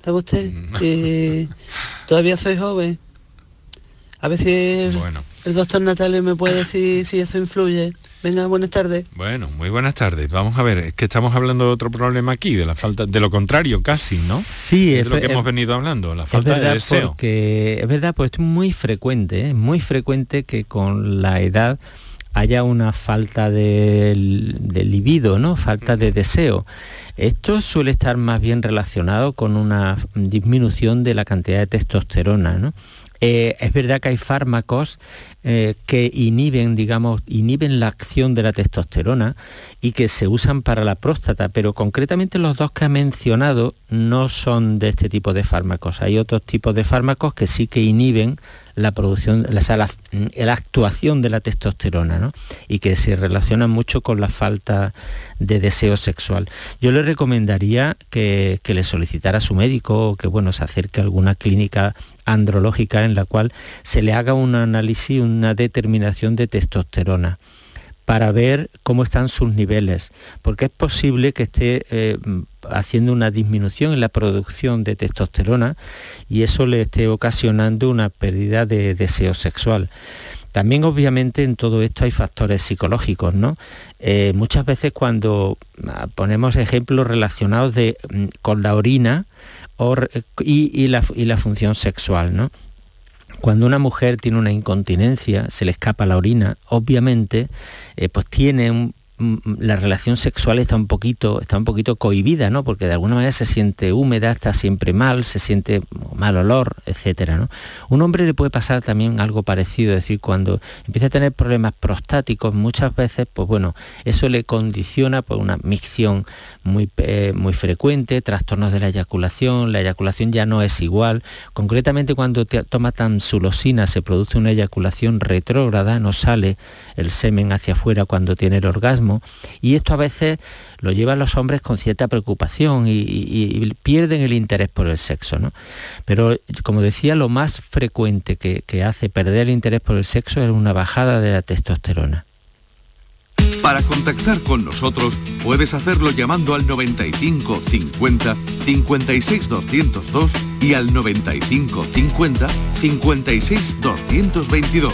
¿Sabe usted? Mm. Y todavía soy joven. A ver si el, doctor Natalio me puede decir si eso influye. Venga, buenas tardes. Bueno, muy buenas tardes. Vamos a ver, es que estamos hablando de otro problema aquí, de la falta, de lo contrario casi, ¿no? Sí, es, lo que hemos venido hablando, la falta de deseo. Porque es verdad, pues es muy frecuente, es ¿eh? muy frecuente que con la edad haya una falta de, libido, ¿no? falta de deseo. Esto suele estar más bien relacionado con una disminución de la cantidad de testosterona. ¿no? Eh, es verdad que hay fármacos eh, que inhiben, digamos, inhiben la acción de la testosterona y que se usan para la próstata, pero concretamente los dos que ha mencionado no son de este tipo de fármacos. Hay otros tipos de fármacos que sí que inhiben la producción, la, la, actuación de la testosterona, ¿no? Y que se relaciona mucho con la falta de deseo sexual. Yo le recomendaría que, le solicitara a su médico o que bueno, se acerque a alguna clínica andrológica en la cual se le haga un análisis, una determinación de testosterona para ver cómo están sus niveles, porque es posible que esté eh, haciendo una disminución en la producción de testosterona y eso le esté ocasionando una pérdida de deseo sexual. También obviamente en todo esto hay factores psicológicos, ¿no? Eh, muchas veces cuando ah, ponemos ejemplos relacionados de, mm, con la orina y, la, y la función sexual, ¿no? Cuando una mujer tiene una incontinencia, se le escapa la orina, obviamente, eh, pues tiene un, la relación sexual está un poquito, está un poquito cohibida, ¿no? Porque de alguna manera se siente húmeda, está siempre mal, se siente mal olor, etcétera, ¿no? Un hombre le puede pasar también algo parecido, es decir, cuando empieza a tener problemas prostáticos, muchas veces, pues bueno, eso le condiciona por una micción muy, muy frecuente, trastornos de la eyaculación, la eyaculación ya no es igual. Concretamente cuando te toma tamsulosina se produce una eyaculación retrógrada, no sale el semen hacia afuera cuando tiene el orgasmo y esto a veces lo llevan los hombres con cierta preocupación y, pierden el interés por el sexo. ¿no? Pero como decía, lo más frecuente que, que hace perder el interés por el sexo es una bajada de la testosterona. Para contactar con nosotros puedes hacerlo llamando al 95 50 56 202 y al 95 50 56 222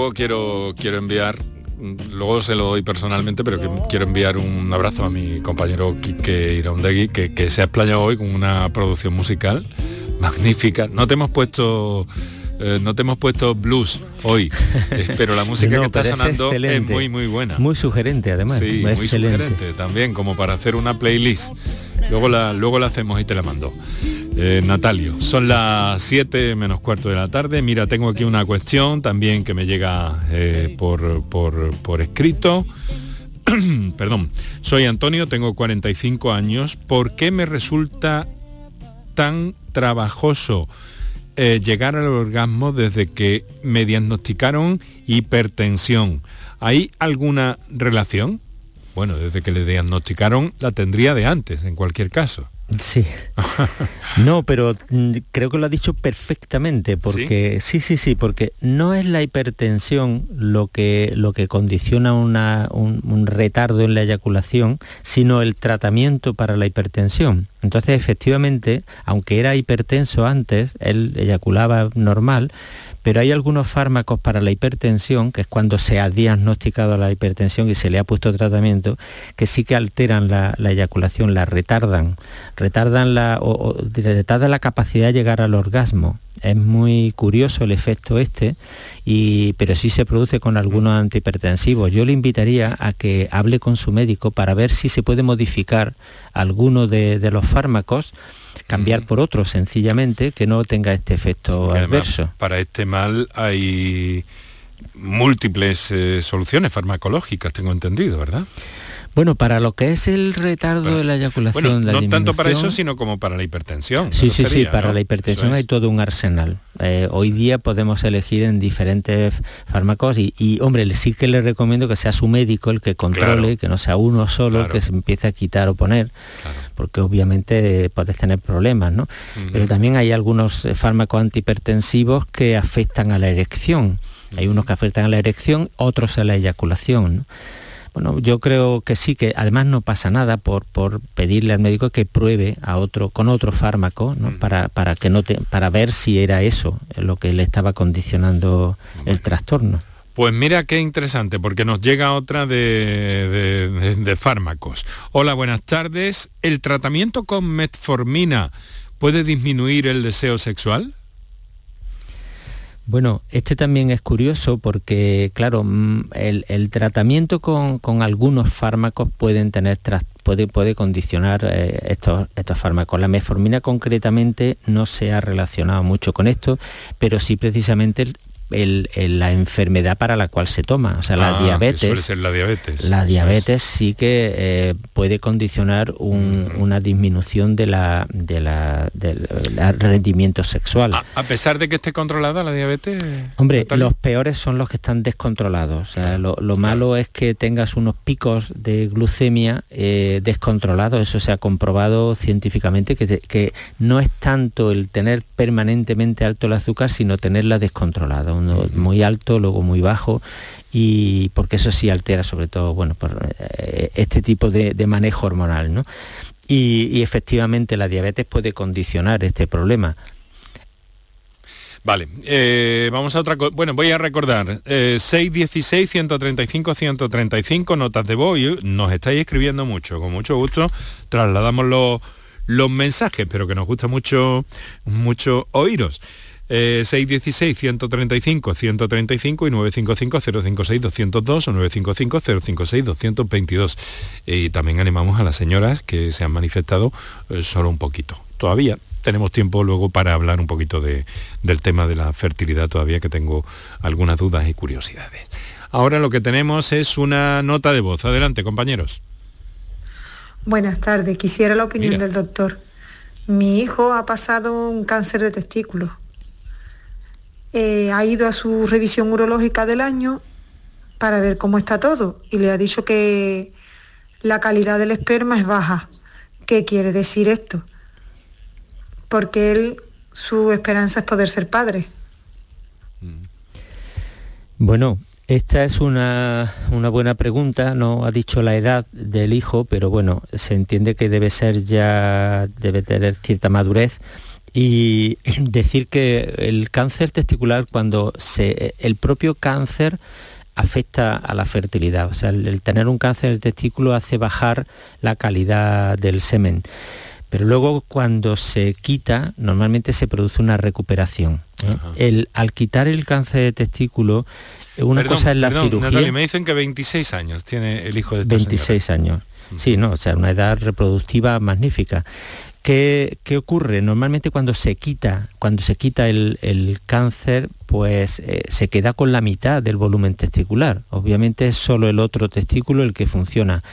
Luego quiero, quiero enviar, luego se lo doy personalmente, pero quiero enviar un abrazo a mi compañero Quique Iraundegui, que, que se ha explayado hoy con una producción musical magnífica. No te hemos puesto eh, no te hemos puesto blues hoy, pero la música No, que está es sonando es, muy muy buena. Muy sugerente además. Sí, muy excelente. sugerente también, como para hacer una playlist. Luego la, luego la hacemos y te la mando. Eh, Natalio, son las 7 menos cuarto de la tarde. Mira, tengo aquí una cuestión también que me llega eh, por, por, por escrito. Perdón, soy Antonio, tengo 45 años. ¿Por qué me resulta tan trabajoso eh, llegar al orgasmo desde que me diagnosticaron hipertensión? ¿Hay alguna relación? Bueno, desde que le diagnosticaron la tendría de antes, en cualquier caso. Sí. No, pero mm, creo que lo ha dicho perfectamente, porque ¿Sí? sí, sí, porque no es la hipertensión lo que, lo que condiciona una- un, un retardo en la eyaculación, sino el tratamiento para la hipertensión. Entonces, efectivamente, aunque era hipertenso antes, él eyaculaba normal, pero hay algunos fármacos para la hipertensión, que es cuando se ha diagnosticado la hipertensión y se le ha puesto tratamiento, que sí que alteran la, la eyaculación, la retardan, retardan la, o retardan la capacidad de llegar al orgasmo. Es muy curioso el efecto este, y, pero sí se produce con algunos antihipertensivos. Yo le invitaría a que hable con su médico para ver si se puede modificar alguno de, de los fármacos, cambiar por otro sencillamente que no tenga este efecto además, adverso. para este mal hay múltiples eh, soluciones farmacológicas, tengo entendido, ¿verdad? Bueno, para lo que es el retardo de la eyaculación, Bueno, la no tanto para eso, sino como para la hipertensión. Sí, sí, sería, sí, para ¿no? la hipertensión hay todo un arsenal. Eh, hoy día podemos elegir en diferentes fármacos y, y, hombre, sí que le recomiendo que sea su médico el que controle, Claro. que no sea uno solo Claro. que se empiece a quitar o poner, porque obviamente puedes tener problemas, ¿no? Pero también hay algunos eh, fármacos antihipertensivos que afectan a la erección. Hay unos que afectan a la erección, otros a la eyaculación. ¿no? Bueno, yo creo que sí, que además no pasa nada por, por pedirle al médico que pruebe a otro, con otro fármaco, ¿no? para, para, que no te- para ver si era eso lo que le estaba condicionando el trastorno. Pues mira qué interesante, porque nos llega otra de, de- de- de fármacos. Hola, buenas tardes. ¿El tratamiento con metformina puede disminuir el deseo sexual? Bueno, este también es curioso porque, claro, mm, el, tratamiento con, algunos fármacos pueden tener puede, condicionar eh, estos, estos fármacos. La metformina concretamente no se ha relacionado mucho con esto, pero sí precisamente el- el- la enfermedad para la cual se toma, o sea, la Ah, diabetes. suele ser la diabetes. La es. sí que eh, puede condicionar un- una disminución de la, de la- del rendimiento sexual. A pesar de que esté controlada la diabetes. Hombre, Natalia. los peores son los que están descontrolados. O sea, lo, lo malo es que tengas unos picos de glucemia eh, descontrolados. Eso se ha comprobado científicamente que, te- que no es tanto el tener permanentemente alto el azúcar, sino tenerla descontrolada. Muy alto, luego muy bajo. Y porque eso sí altera sobre todo, bueno, por eh, este tipo de, manejo hormonal, ¿no? Y, y efectivamente la diabetes puede condicionar este problema. Vale, eh, vamos a otra cosa. Bueno, voy a recordar, eh, 616-135-135, notas de voz, y nos estáis escribiendo mucho, con mucho gusto trasladamos los, los mensajes, pero que nos gusta mucho, mucho oíros. Eh, 616-135-135 y 955-056-202 o 955-056-222. Y también animamos a las señoras que se han manifestado eh, solo un poquito. Todavía tenemos tiempo luego para hablar un poquito de- del tema de la fertilidad, todavía que tengo algunas dudas y curiosidades. Ahora lo que tenemos es una nota de voz. Adelante, compañeros. Buenas tardes, quisiera la opinión Mira. del doctor. Mi hijo ha pasado un cáncer de testículos. Eh, ha ido a su revisión urológica del año para ver cómo está todo y le ha dicho que la calidad del esperma es baja. ¿Qué quiere decir esto? Porque él, su esperanza es poder ser padre. Bueno, esta es una, una buena pregunta, no ha dicho la edad del hijo, pero bueno, se entiende que debe ser ya, debe tener cierta madurez y decir que el cáncer testicular cuando se, el propio cáncer afecta a la fertilidad, o sea, el, tener un cáncer del testículo hace bajar la calidad del semen. Pero luego cuando se quita, normalmente se produce una recuperación. ¿eh? El, al quitar el cáncer de testículo, una cosa es la cirugía. me dicen que 26 años tiene el hijo de esta 26 años. Sí, no, o sea, una edad reproductiva magnífica. ¿Qué, ocurre? Normalmente cuando se quita, cuando se quita el, cáncer, pues eh, se queda con la mitad del volumen testicular. Obviamente es solo el otro testículo el que funciona.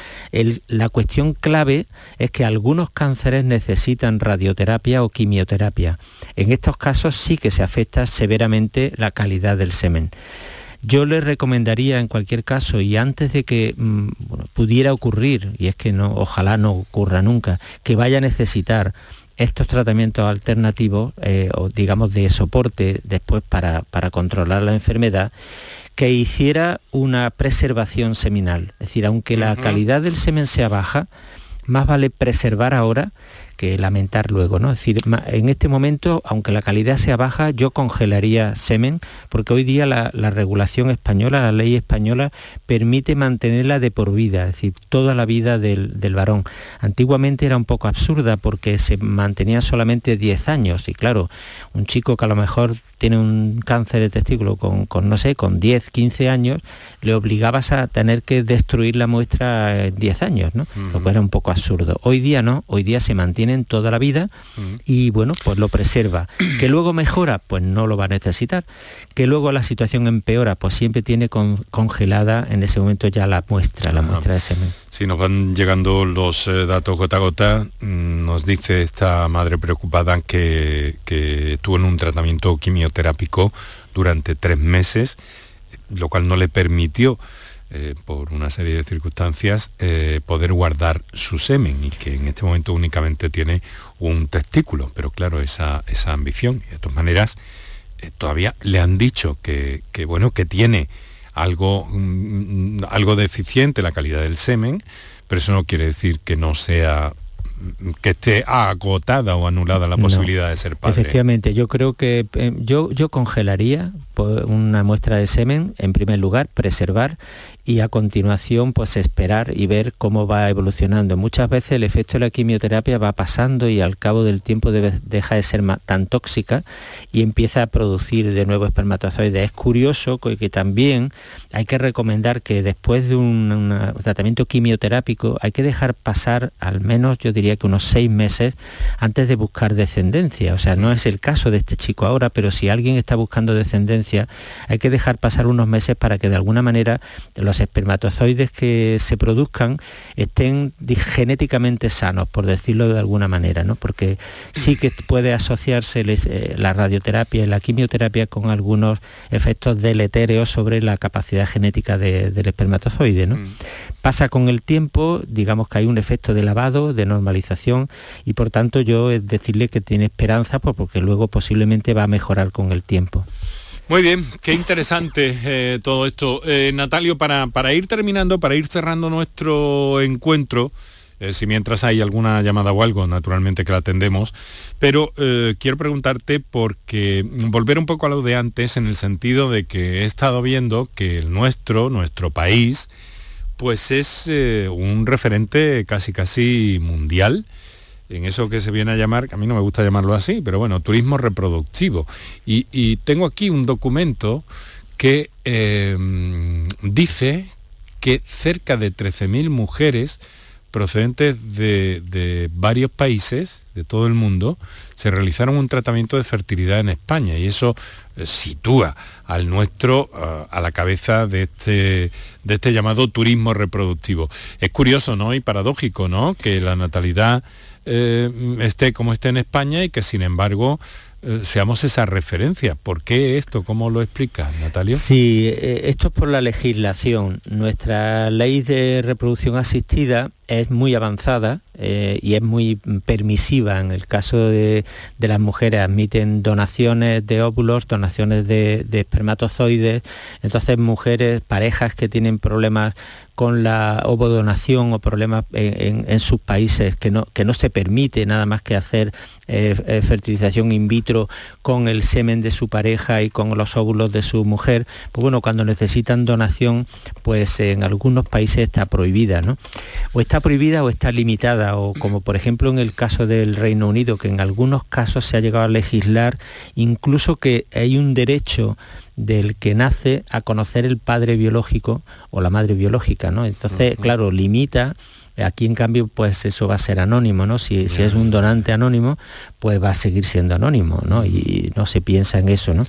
la cuestión clave es que algunos cánceres necesitan radioterapia o quimioterapia. En estos casos sí que se afecta severamente la calidad del semen. Yo le recomendaría en cualquier caso, y antes de que mm, pudiera ocurrir, y es que no, ojalá no ocurra nunca, que vaya a necesitar estos tratamientos alternativos eh, o digamos de soporte después para, para, controlar la enfermedad, que hiciera una preservación seminal. Es decir, aunque la calidad del semen sea baja, más vale preservar ahora que lamentar luego. ¿no? Es decir, en este momento, aunque la calidad sea baja, yo congelaría semen, porque hoy día la, regulación española, la ley española, permite mantenerla de por vida, es decir, toda la vida del, del varón. Antiguamente era un poco absurda porque se mantenía solamente 10 años y claro, un chico que a lo mejor tiene un cáncer de testículo con, no sé, con 10, 15 años, le obligabas a tener que destruir la muestra en 10 años, ¿no? Lo cual era un poco absurdo. Hoy día no, hoy día se mantienen toda la vida y bueno, pues lo preserva. Que luego mejora, pues no lo va a necesitar. Que luego la situación empeora, pues siempre tiene congelada en ese momento ya la muestra, la muestra de semen. Si nos van llegando los eh, datos gota a gota, mm, nos dice esta madre preocupada que, que estuvo en un tratamiento quimioterápico durante tres meses, lo cual no le permitió, eh, por una serie de circunstancias, eh, poder guardar su semen y que en este momento únicamente tiene un testículo. Pero claro, esa, esa ambición, y de todas maneras, todavía le han dicho que, que, bueno, que tiene algo, mm, algo deficiente la calidad del semen, pero eso no quiere decir que no sea que esté agotada o anulada la posibilidad de ser padre. Efectivamente, yo creo que eh, yo, yo congelaría una muestra de semen, en primer lugar, preservar y a continuación pues esperar y ver cómo va evolucionando. Muchas veces el efecto de la quimioterapia va pasando y al cabo del tiempo deja de ser tan tóxica y empieza a producir de nuevo espermatozoides. Es curioso que, también hay que recomendar que después de un, tratamiento quimioterápico hay que dejar pasar al menos yo diría que unos seis meses antes de buscar descendencia. O sea, no es el caso de este chico ahora, pero si alguien está buscando descendencia hay que dejar pasar unos meses para que de alguna manera los espermatozoides que se produzcan estén genéticamente sanos, por decirlo de alguna manera, ¿no? porque sí que puede asociarse eh, la radioterapia y la quimioterapia con algunos efectos deletéreos sobre la capacidad genética del espermatozoide. ¿no? Mm. Pasa con el tiempo, digamos que hay un efecto de lavado, de normalización, y por tanto yo es decirle que tiene esperanza pues, porque luego posiblemente va a mejorar con el tiempo. Muy bien, qué interesante eh, todo esto. Eh, Natalio, para, para, ir terminando, para ir cerrando nuestro encuentro, eh, si mientras hay alguna llamada o algo, naturalmente que la atendemos, pero quiero preguntarte porque volver un poco a lo de antes en el sentido de que he estado viendo que el nuestro, nuestro país, pues es un referente casi casi mundial en eso que se viene a llamar, que a mí no me gusta llamarlo así, pero bueno, turismo reproductivo. Y, tengo aquí un documento que em, dice que cerca de 13.000 mujeres procedentes de, varios países, de todo el mundo, se realizaron un tratamiento de fertilidad en España y eso eh, sitúa al nuestro eh, a la cabeza de este, de este llamado turismo reproductivo. Es curioso, ¿no? Y paradójico, ¿no? Que la natalidad eh, esté como esté en España y que sin embargo eh, seamos esa referencia. ¿Por qué esto? ¿Cómo lo explica, Natalia? Sí, eh, esto es por la legislación. Nuestra ley de reproducción asistida es muy avanzada y es muy permisiva. En el caso de, las mujeres admiten donaciones de óvulos, donaciones de, espermatozoides. Entonces mujeres, parejas que tienen problemas con la ovodonación o problemas en, sus países que no, que no se permite nada más que hacer eh, eh, fertilización in vitro con el semen de su pareja y con los óvulos de su mujer, pues bueno, cuando necesitan donación, pues en algunos países está prohibida, ¿no? O está prohibida o está limitada, o como por ejemplo en el caso del Reino Unido, que en algunos casos se ha llegado a legislar incluso que hay un derecho del que nace a conocer el padre biológico o la madre biológica, ¿no? Entonces, claro, limita Aquí en cambio pues eso va a ser anónimo, ¿no? Si, es un donante anónimo, pues va a seguir siendo anónimo, ¿no? Y no se piensa en eso, ¿no?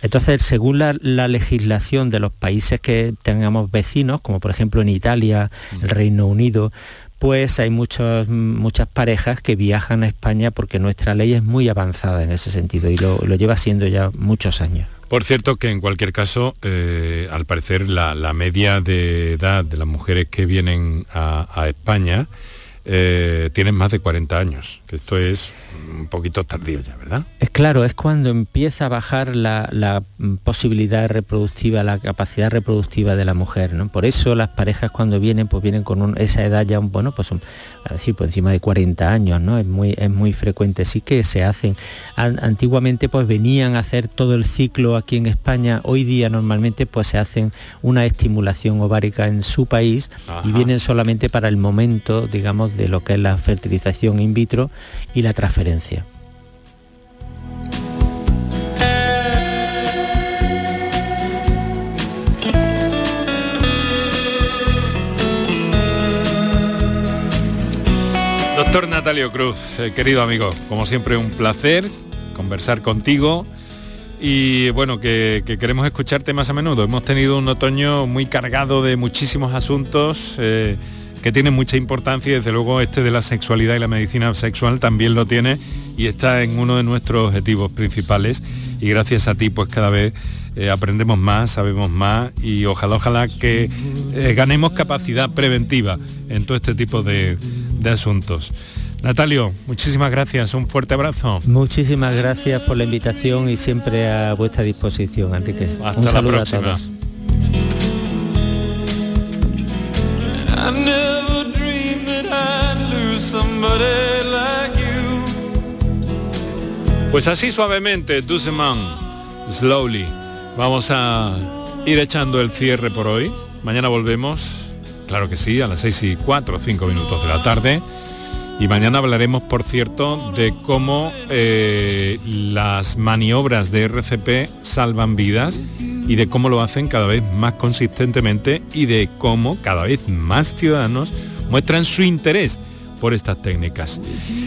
Entonces, según la, legislación de los países que tengamos vecinos, como por ejemplo en Italia, el Reino Unido, pues hay muchas parejas que viajan a España porque nuestra ley es muy avanzada en ese sentido y lo lleva siendo ya muchos años. Por cierto que en cualquier caso, eh, al parecer la, media de edad de las mujeres que vienen a, España eh, tienen más de 40 años, esto es un poquito tardío ya, ¿verdad? Es claro, es cuando empieza a bajar la, posibilidad reproductiva, la capacidad reproductiva de la mujer, ¿no? Por eso las parejas cuando vienen, pues vienen con esa edad ya, bueno, pues son, a decir, por encima de 40 años, ¿no? Es muy, es muy frecuente, sí que se hacen. antiguamente pues venían a hacer todo el ciclo aquí en España, hoy día normalmente pues se hacen una estimulación ovárica en su país y vienen solamente para el momento, digamos, de lo que es la fertilización in vitro y la transferencia Doctor Natalio Cruz, eh, querido amigo, como siempre un placer conversar contigo y bueno, que, queremos escucharte más a menudo. Hemos tenido un otoño muy cargado de muchísimos asuntos. Eh, que tiene mucha importancia y desde luego este de la sexualidad y la medicina sexual también lo tiene y está en uno de nuestros objetivos principales y gracias a ti pues cada vez eh, aprendemos más, sabemos más y ojalá, ojalá que eh, ganemos capacidad preventiva en todo este tipo de, asuntos. Natalio, muchísimas gracias, un fuerte abrazo. Muchísimas gracias por la invitación y siempre a vuestra disposición, Enrique. Hasta la próxima. Pues así suavemente, doucement, slowly, vamos a ir echando el cierre por hoy. Mañana volvemos, claro que sí, a las 6 y 4 o 5 minutos de la tarde. Y mañana hablaremos, por cierto, de cómo eh, las maniobras de RCP salvan vidas y de cómo lo hacen cada vez más consistentemente y de cómo cada vez más ciudadanos muestran su interés por estas técnicas.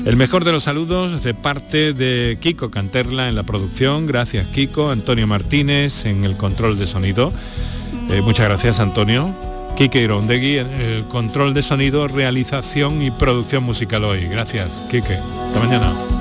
El mejor de los saludos de parte de Kiko Canterla en la producción, gracias Kiko, Antonio Martínez en el control de sonido. Eh, muchas gracias Antonio. Kike Irondegui el control de sonido, realización y producción musical hoy. Gracias, Kike. Hasta mañana.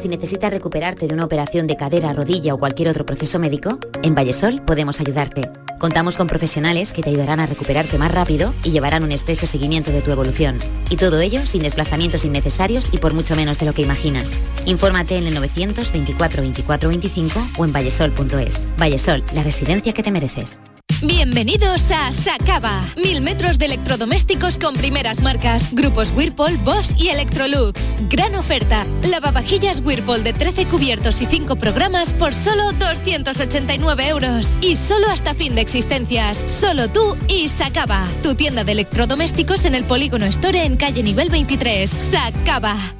Si necesitas recuperarte de una operación de cadera, rodilla o cualquier otro proceso médico, en Vallesol podemos ayudarte. Contamos con profesionales que te ayudarán a recuperarte más rápido y llevarán un estrecho seguimiento de tu evolución. Y todo ello sin desplazamientos innecesarios y por mucho menos de lo que imaginas. Infórmate en el 924 24 25 o en vallesol.es. Vallesol, la residencia que te mereces. Bienvenidos a Sacaba. Mil metros de electrodomésticos con primeras marcas. Grupos Whirlpool, Bosch y Electrolux. Gran oferta. Lavavajillas Whirlpool de 13 cubiertos y 5 programas por solo 289 euros. Y solo hasta fin de existencias. Solo tú y Sacaba. Tu tienda de electrodomésticos en el Polígono Store en calle nivel 23. Sacaba.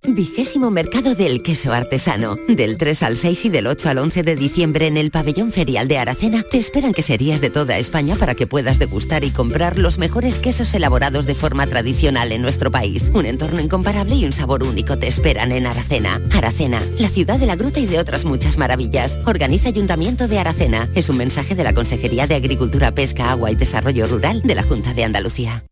Vigésimo Mercado del Queso Artesano. Del 3 al 6 y del 8 al 11 de diciembre en el pabellón ferial de Aracena te esperan queserías de toda España para que puedas degustar y comprar los mejores quesos elaborados de forma tradicional en nuestro país. Un entorno incomparable y un sabor único te esperan en Aracena. Aracena, la ciudad de la gruta y de otras muchas maravillas. Organiza Ayuntamiento de Aracena. Es un mensaje de la Consejería de Agricultura, Pesca, Agua y Desarrollo Rural de la Junta de Andalucía.